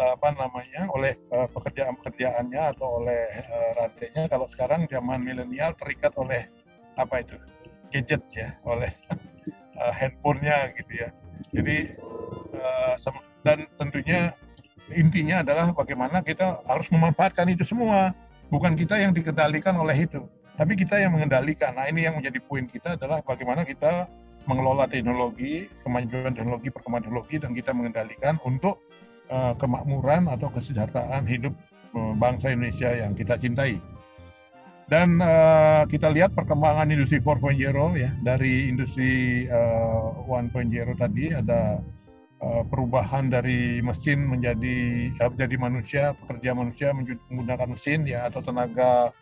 apa namanya oleh uh, pekerjaan-pekerjaannya atau oleh uh, rantainya kalau sekarang zaman milenial terikat oleh apa itu gadget ya oleh uh, [laughs] handphonenya gitu ya jadi uh, dan tentunya intinya adalah bagaimana kita harus memanfaatkan itu semua. Bukan kita yang dikendalikan oleh itu, tapi kita yang mengendalikan. Nah ini yang menjadi poin kita adalah bagaimana kita mengelola teknologi, kemajuan teknologi, perkembangan teknologi, dan kita mengendalikan untuk uh, kemakmuran atau kesejahteraan hidup uh, bangsa Indonesia yang kita cintai. Dan uh, kita lihat perkembangan industri 4.0 ya dari industri uh, 1.0 tadi ada Eh, perubahan dari mesin menjadi uh, menjadi manusia, pekerja manusia menggunakan mesin ya atau tenaga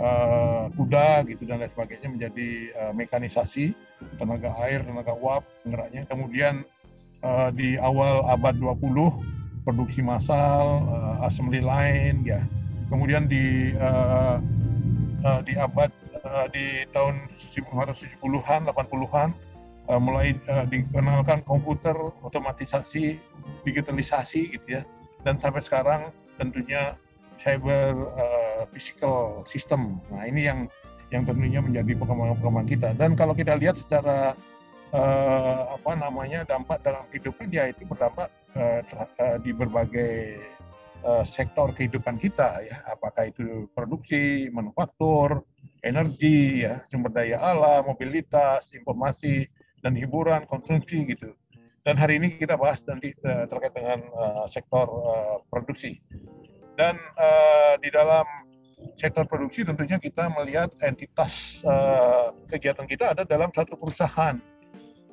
uh, kuda gitu dan lain sebagainya menjadi uh, mekanisasi, tenaga air, tenaga uap, penggeraknya. Kemudian uh, di awal abad 20 produksi massal, uh, assembly line ya. Kemudian di uh, uh, di abad uh, di tahun 1970-an, 80-an uh, mulai uh, dikenalkan komputer, otomatisasi, digitalisasi gitu ya. Dan sampai sekarang tentunya cyber uh, physical system. Nah, ini yang yang tentunya menjadi perkembangan-perkembangan kita. Dan kalau kita lihat secara uh, apa namanya dampak dalam kehidupan ya itu berdampak uh, di berbagai uh, sektor kehidupan kita ya apakah itu produksi manufaktur energi, ya, sumber daya alam, mobilitas, informasi, dan hiburan, konsumsi gitu. Dan hari ini kita bahas nanti terkait dengan uh, sektor uh, produksi. Dan uh, di dalam sektor produksi tentunya kita melihat entitas uh, kegiatan kita ada dalam satu perusahaan.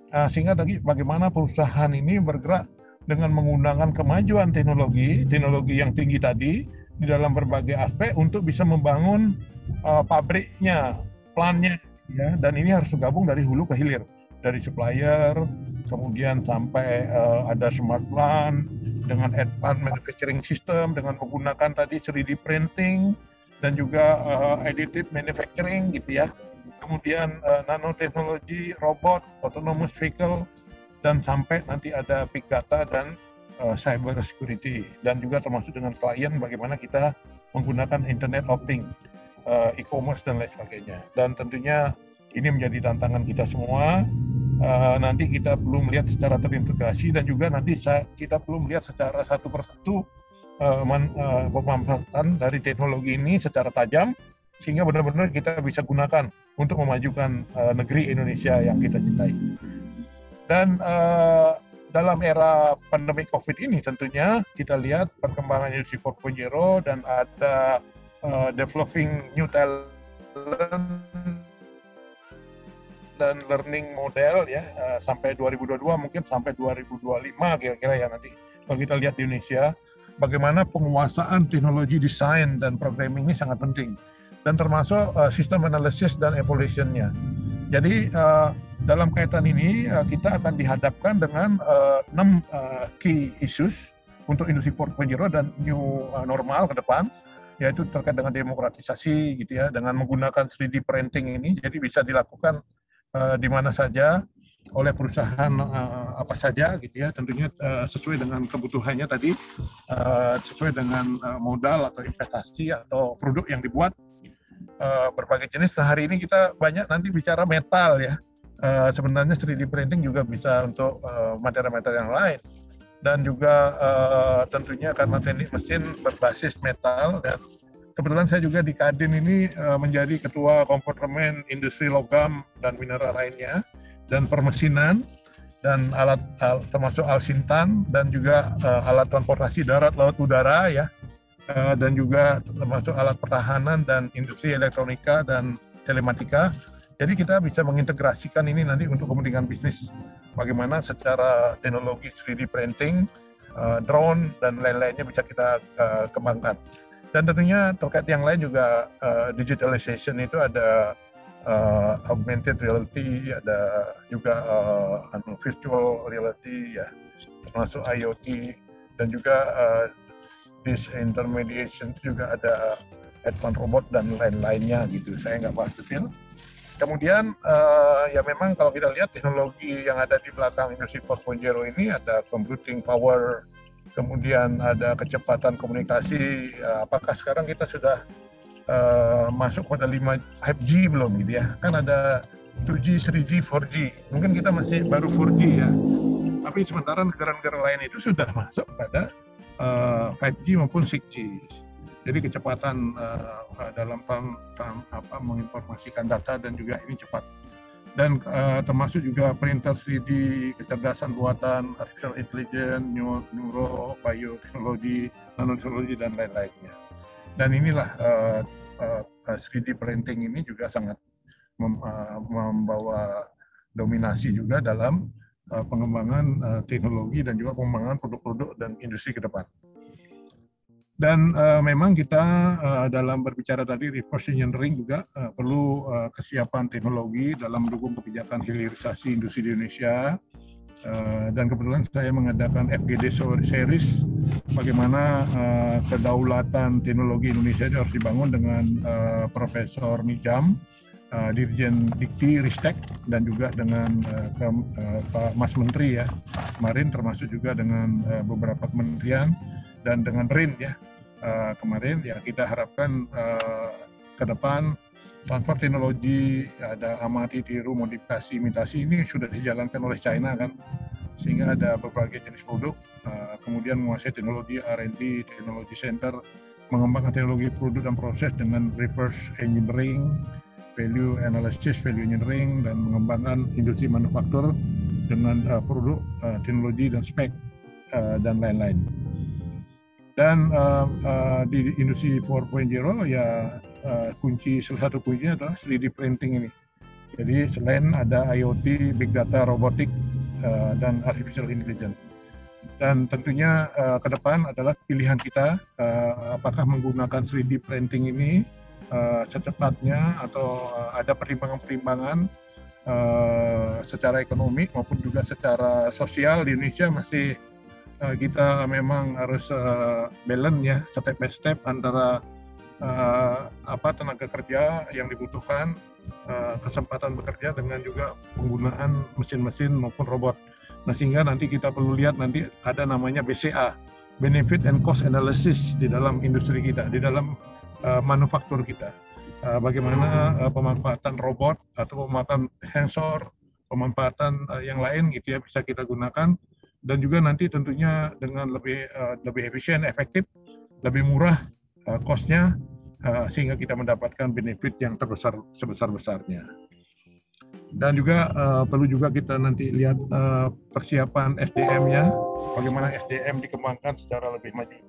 Uh, sehingga tadi bagaimana perusahaan ini bergerak dengan menggunakan kemajuan teknologi, teknologi yang tinggi tadi di dalam berbagai aspek untuk bisa membangun uh, pabriknya, plannya, ya. Dan ini harus gabung dari hulu ke hilir, dari supplier, kemudian sampai uh, ada smart plant dengan advanced manufacturing system dengan menggunakan tadi 3D printing dan juga uh, additive manufacturing gitu ya. Kemudian uh, nanoteknologi, robot, autonomous vehicle dan sampai nanti ada big data dan uh, cyber security dan juga termasuk dengan klien bagaimana kita menggunakan internet of things, uh, e-commerce dan lain sebagainya. Dan tentunya ini menjadi tantangan kita semua uh, nanti kita perlu melihat secara terintegrasi dan juga nanti kita perlu melihat secara satu persatu uh, uh, dari teknologi ini secara tajam sehingga benar-benar kita bisa gunakan untuk memajukan uh, negeri Indonesia yang kita cintai. Dan uh, dalam era pandemi COVID ini tentunya kita lihat perkembangan industri 4.0 dan ada uh, developing new talent dan learning model ya uh, sampai 2022 mungkin sampai 2025 kira-kira ya nanti. Kalau kita lihat di Indonesia bagaimana penguasaan teknologi desain dan programming ini sangat penting. Dan termasuk uh, sistem analisis dan evolutionnya. Jadi uh, dalam kaitan ini uh, kita akan dihadapkan dengan uh, 6 uh, key issues untuk industri 4.0 dan new uh, normal ke depan yaitu terkait dengan demokratisasi gitu ya dengan menggunakan 3D printing ini. Jadi bisa dilakukan uh, di mana saja oleh perusahaan uh, apa saja gitu ya. Tentunya uh, sesuai dengan kebutuhannya tadi uh, sesuai dengan uh, modal atau investasi atau produk yang dibuat uh, berbagai jenis. Nah hari ini kita banyak nanti bicara metal ya. Uh, sebenarnya 3D printing juga bisa untuk materi-materi uh, yang lain. Dan juga uh, tentunya karena teknik mesin berbasis metal dan kebetulan saya juga di Kadin ini uh, menjadi ketua kompartemen industri logam dan mineral lainnya dan permesinan dan alat al, termasuk alsintan dan juga uh, alat transportasi darat laut udara ya uh, dan juga termasuk alat pertahanan dan industri elektronika dan telematika. Jadi kita bisa mengintegrasikan ini nanti untuk kepentingan bisnis bagaimana secara teknologi 3D printing, drone dan lain-lainnya bisa kita kembangkan. Dan tentunya terkait yang lain juga uh, digitalization itu ada uh, augmented reality, ada juga uh, virtual reality ya, termasuk IoT dan juga uh, disintermediation juga ada advanced robot dan lain-lainnya gitu. Saya nggak bahas detail. Kemudian uh, ya memang kalau kita lihat teknologi yang ada di belakang industri 4.0 ini ada computing power, kemudian ada kecepatan komunikasi. Eh, apakah sekarang kita sudah uh, masuk pada 5 5G belum gitu ya? Kan ada 2G, 3G, 4G. Mungkin kita masih baru 4G ya. Tapi sementara negara-negara lain itu sudah masuk pada uh, eh, 5G maupun 6G. Jadi kecepatan uh, dalam apa menginformasikan data dan juga ini cepat dan uh, termasuk juga printer 3D, kecerdasan buatan, artificial intelligence, neuro, bioteknologi, nanoteknologi dan lain-lainnya. Dan inilah uh, uh, 3D printing ini juga sangat mem, uh, membawa dominasi juga dalam uh, pengembangan uh, teknologi dan juga pengembangan produk-produk dan industri ke depan. Dan uh, memang kita uh, dalam berbicara tadi reverse engineering juga uh, perlu uh, kesiapan teknologi dalam mendukung kebijakan hilirisasi industri di Indonesia. Uh, dan kebetulan saya mengadakan FGD series bagaimana uh, kedaulatan teknologi Indonesia itu harus dibangun dengan uh, Profesor Mijam, uh, Dirjen Dikti Ristek dan juga dengan uh, ke, uh, Pak Mas Menteri ya kemarin termasuk juga dengan uh, beberapa kementerian dan dengan RIN ya uh, kemarin ya kita harapkan uh, ke depan transfer teknologi ada amati tiru modifikasi imitasi ini sudah dijalankan oleh China kan sehingga ada berbagai jenis produk uh, kemudian menguasai teknologi R&D teknologi center mengembangkan teknologi produk dan proses dengan reverse engineering value analysis, value engineering, dan mengembangkan industri manufaktur dengan uh, produk, uh, teknologi, dan spek, uh, dan lain-lain. Dan uh, uh, di industri 4.0 ya uh, kunci salah satu kuncinya adalah 3D printing ini. Jadi selain ada IoT, big data, robotik, uh, dan artificial intelligence. Dan tentunya uh, ke depan adalah pilihan kita uh, apakah menggunakan 3D printing ini uh, secepatnya atau uh, ada pertimbangan-pertimbangan uh, secara ekonomi maupun juga secara sosial di Indonesia masih uh, kita memang harus uh, balance ya step by step antara uh, apa tenaga kerja yang dibutuhkan uh, kesempatan bekerja dengan juga penggunaan mesin-mesin maupun robot. Nah sehingga nanti kita perlu lihat nanti ada namanya BCA benefit and cost analysis di dalam industri kita di dalam uh, manufaktur kita. Bagaimana pemanfaatan robot atau pemanfaatan sensor, pemanfaatan yang lain gitu ya bisa kita gunakan dan juga nanti tentunya dengan lebih uh, lebih efisien, efektif, lebih murah uh, cost-nya uh, sehingga kita mendapatkan benefit yang terbesar sebesar-besarnya. Dan juga uh, perlu juga kita nanti lihat uh, persiapan SDM-nya, bagaimana SDM dikembangkan secara lebih maju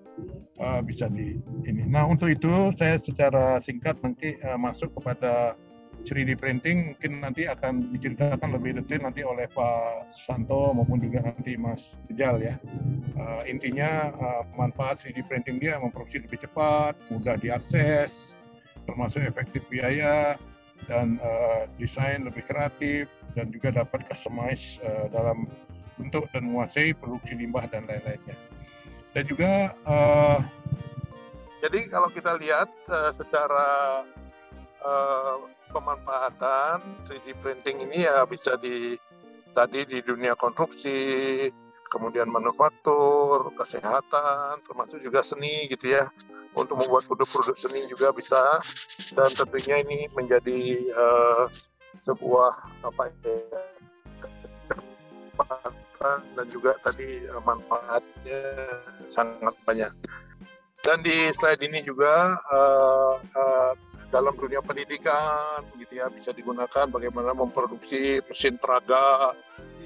uh, bisa di ini. Nah untuk itu saya secara singkat nanti uh, masuk kepada 3D printing mungkin nanti akan diceritakan lebih detail nanti oleh Pak Santo maupun juga nanti Mas Jal ya. Uh, intinya uh, manfaat 3D printing dia memproduksi lebih cepat, mudah diakses, termasuk efektif biaya dan uh, desain lebih kreatif dan juga dapat customize uh, dalam bentuk dan menguasai produksi limbah dan lain-lainnya dan juga uh, jadi kalau kita lihat uh, secara uh, pemanfaatan 3D printing ini ya bisa di tadi di dunia konstruksi, kemudian manufaktur, kesehatan, termasuk juga seni gitu ya. Untuk membuat produk-produk seni juga bisa dan tentunya ini menjadi uh, sebuah apa ya dan juga tadi eh, manfaatnya sangat banyak. Dan di slide ini juga uh, uh, dalam dunia pendidikan gitu ya. Bisa digunakan bagaimana memproduksi mesin peraga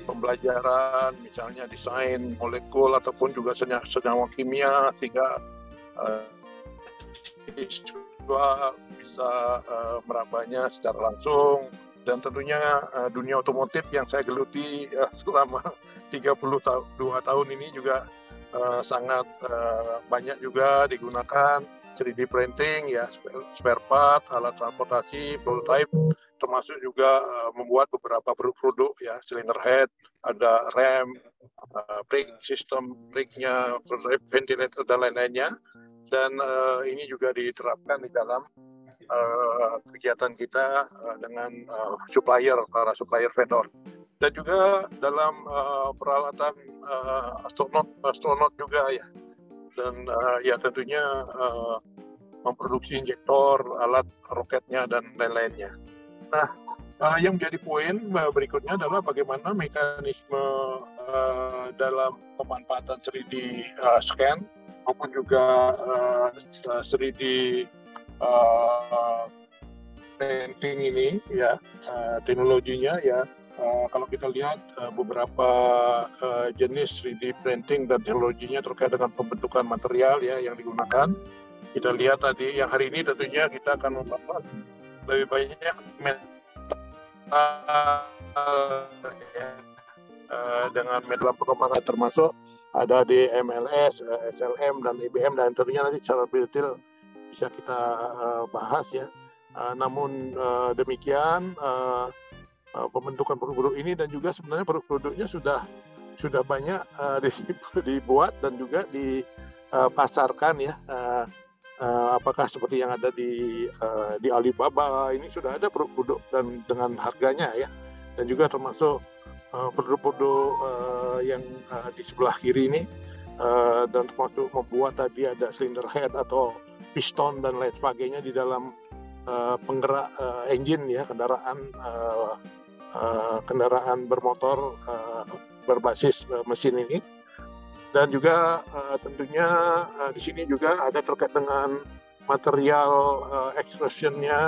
pembelajaran misalnya desain molekul ataupun juga senyawa, kimia sehingga uh, siswa bisa uh, merabanya secara langsung. Dan tentunya uh, dunia otomotif yang saya geluti uh, [laughs] selama 32 tahun ini juga uh, sangat uh, banyak juga digunakan 3D printing ya spare part, alat transportasi, prototype termasuk juga uh, membuat beberapa produk-produk ya cylinder head, ada rem, uh, brake system, brake-nya, ventilator dan lain-lainnya. Dan uh, ini juga diterapkan di dalam uh, kegiatan kita uh, dengan uh, supplier para supplier vendor. Dan juga dalam uh, peralatan uh, astronot astronot juga ya dan uh, ya tentunya uh, memproduksi injektor alat roketnya dan lain-lainnya. Nah uh, yang menjadi poin berikutnya adalah bagaimana mekanisme uh, dalam pemanfaatan 3D uh, scan maupun juga uh, 3D uh, printing ini ya uh, teknologinya ya Uh, kalau kita lihat uh, beberapa uh, jenis 3D printing dan teknologinya terkait dengan pembentukan material ya yang digunakan. Kita lihat tadi yang hari ini tentunya kita akan membahas lebih banyak metal ya, uh, dengan media perkembangan termasuk ada di MLS, uh, SLM dan IBM dan tentunya nanti secara detail bisa kita uh, bahas ya. Uh, namun uh, demikian uh, uh, pembentukan produk-produk ini dan juga sebenarnya produk-produknya sudah sudah banyak [laughs] uh, dibuat dan juga dipasarkan uh, ya. Uh, uh, apakah seperti yang ada di uh, di Alibaba ini sudah ada produk-produk dan dengan harganya ya dan juga termasuk produk-produk uh, yang uh, di sebelah kiri ini uh, dan termasuk membuat tadi ada cylinder head atau piston dan lain sebagainya di dalam uh, penggerak uh, engine ya kendaraan uh, uh, kendaraan bermotor uh, berbasis uh, mesin ini dan juga uh, tentunya uh, di sini juga ada terkait dengan material uh, extrusionnya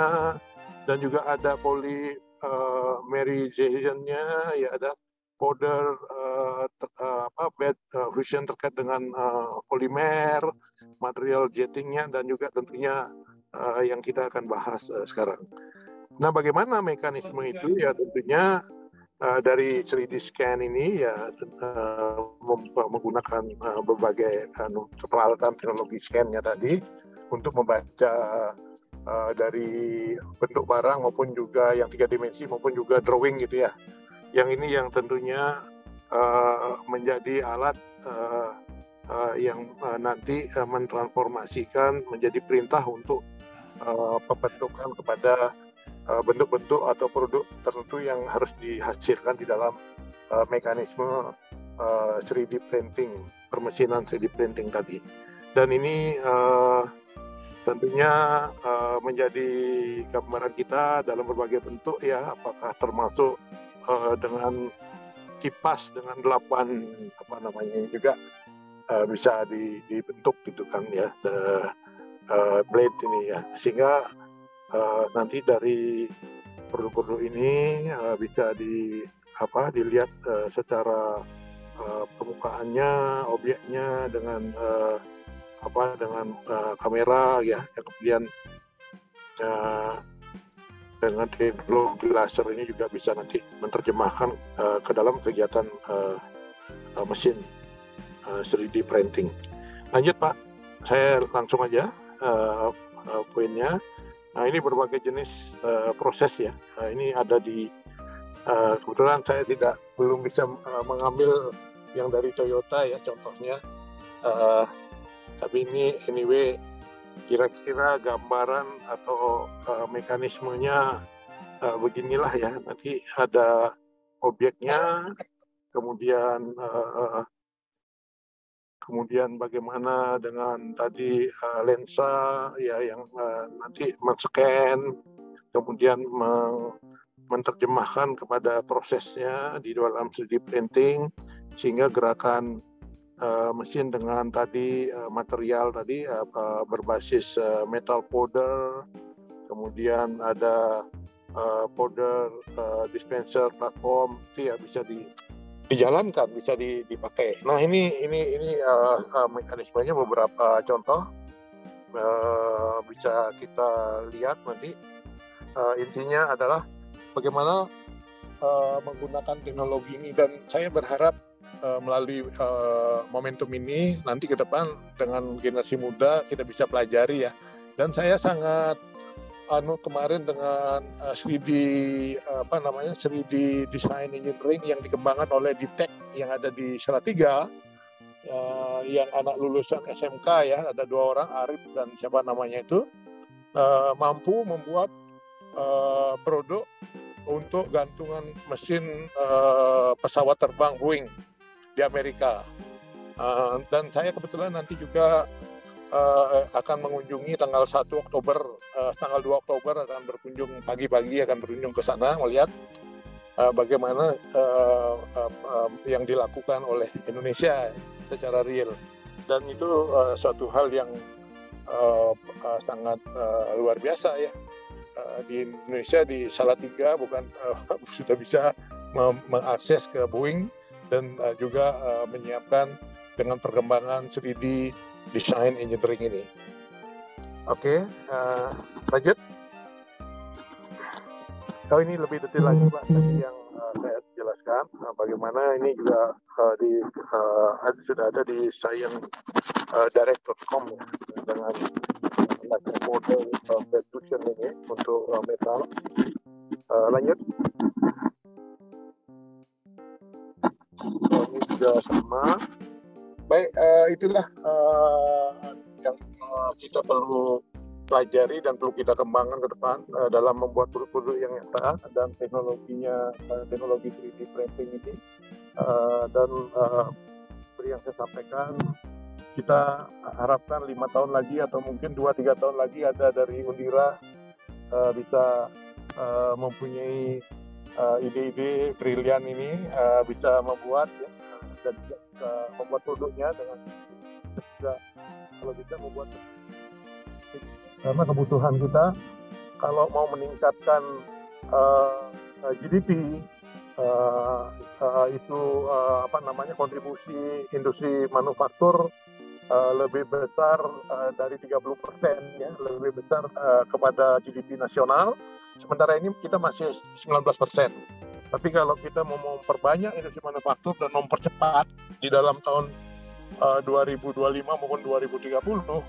dan juga ada polymerization-nya, ya ada powder uh, uh, apa bed uh, fusion terkait dengan uh, polimer, material jettingnya dan juga tentunya uh, yang kita akan bahas uh, sekarang. Nah, bagaimana mekanisme itu? Ya tentunya uh, dari 3D scan ini ya uh, menggunakan uh, berbagai uh, peralatan teknologi scan-nya tadi untuk membaca uh, dari bentuk barang maupun juga yang tiga dimensi maupun juga drawing gitu ya yang ini yang tentunya uh, menjadi alat uh, uh, yang uh, nanti uh, mentransformasikan menjadi perintah untuk uh, pembentukan kepada bentuk-bentuk uh, atau produk tertentu yang harus dihasilkan di dalam uh, mekanisme uh, 3D printing, permesinan 3D printing tadi. Dan ini uh, tentunya uh, menjadi gambaran kita dalam berbagai bentuk ya, apakah termasuk uh, dengan kipas dengan delapan apa namanya juga uh, bisa di, dibentuk gitu kan ya the, uh, blade ini ya sehingga uh, nanti dari produk-produk ini uh, bisa di apa dilihat uh, secara uh, permukaannya objeknya dengan uh, apa dengan uh, kamera ya yang kemudian uh, dengan teknologi laser ini juga bisa nanti menerjemahkan uh, ke dalam kegiatan uh, uh, mesin uh, 3D printing. Lanjut Pak, saya langsung aja uh, uh, poinnya. Nah ini berbagai jenis uh, proses ya. Uh, ini ada di uh, kebetulan saya tidak belum bisa uh, mengambil yang dari Toyota ya contohnya. Uh, tapi ini anyway kira-kira gambaran atau uh, mekanismenya uh, beginilah ya nanti ada objeknya kemudian uh, kemudian bagaimana dengan tadi uh, lensa ya yang uh, nanti men-scan kemudian meng menerjemahkan kepada prosesnya di dalam 3D printing sehingga gerakan uh, mesin dengan tadi uh, material tadi uh, uh, berbasis uh, metal powder, kemudian ada uh, powder uh, dispenser platform itu ya bisa di dijalankan bisa di, dipakai. Nah ini ini ini uh, mekanismenya beberapa contoh uh, bisa kita lihat nanti uh, intinya adalah bagaimana uh, menggunakan teknologi ini dan saya berharap uh, melalui uh, momentum ini nanti ke depan dengan generasi muda kita bisa pelajari ya. Dan saya sangat anu kemarin dengan uh, 3D apa namanya 3D design engineering yang dikembangkan oleh Ditek yang ada di Salatiga uh, yang anak lulusan SMK ya ada dua orang Arif dan siapa namanya itu uh, mampu membuat uh, produk untuk gantungan mesin uh, pesawat terbang Boeing di Amerika. Uh, dan saya kebetulan nanti juga uh, akan mengunjungi tanggal 1 Oktober, uh, tanggal 2 Oktober akan berkunjung pagi-pagi akan berkunjung ke sana melihat uh, bagaimana uh, uh, uh, yang dilakukan oleh Indonesia secara real. Dan itu uh, suatu hal yang uh, uh, sangat uh, luar biasa ya. Di Indonesia di Salatiga bukan uh, [laughs] sudah bisa mengakses ke Boeing dan uh, juga uh, menyiapkan dengan perkembangan 3D design engineering ini. Oke, okay, uh, lanjut. Kalau oh, ini lebih detail lagi Pak tadi yang uh, saya jelaskan uh, bagaimana ini juga uh, di uh, sudah ada di science uh, direct.com ya, dengan model uh, ini untuk uh, metal. Uh, lanjut. ini juga sama baik uh, itulah uh, yang uh, kita perlu pelajari dan perlu kita kembangkan ke depan uh, dalam membuat produk-produk yang nyata dan teknologinya uh, teknologi 3D printing ini uh, dan uh, yang saya sampaikan kita harapkan lima tahun lagi atau mungkin dua tiga tahun lagi ada dari Undira uh, bisa uh, mempunyai uh, ide-ide brilian ini uh, bisa membuat ya, dan bisa membuat produknya dengan juga kalau bisa membuat karena kebutuhan kita kalau mau meningkatkan uh, GDP uh, uh, itu uh, apa namanya kontribusi industri manufaktur uh, lebih besar uh, dari 30 persen ya lebih besar uh, kepada GDP nasional. Sementara ini kita masih 19 persen tapi kalau kita mau memperbanyak industri manufaktur dan mempercepat. Di dalam tahun uh, 2025 maupun 2030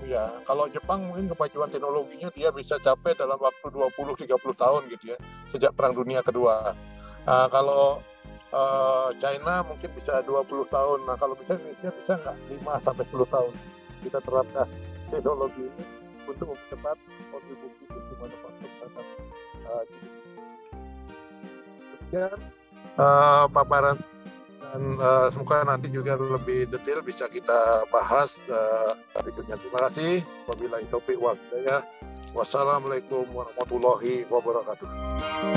ya kalau Jepang mungkin kemajuan teknologinya dia bisa capai dalam waktu 20-30 tahun gitu ya sejak perang dunia kedua. Uh, kalau uh, China mungkin bisa 20 tahun. Nah kalau bisa Indonesia bisa nggak? 5 sampai 10 tahun. Kita terapkan teknologi ini untuk mempercepat kontribusi industri manufaktur terhadap uh, Demikian uh, paparan dan uh, semoga nanti juga lebih detail bisa kita bahas uh. Terima kasih. Wabillahi taufiq wa. Wassalamualaikum warahmatullahi wabarakatuh.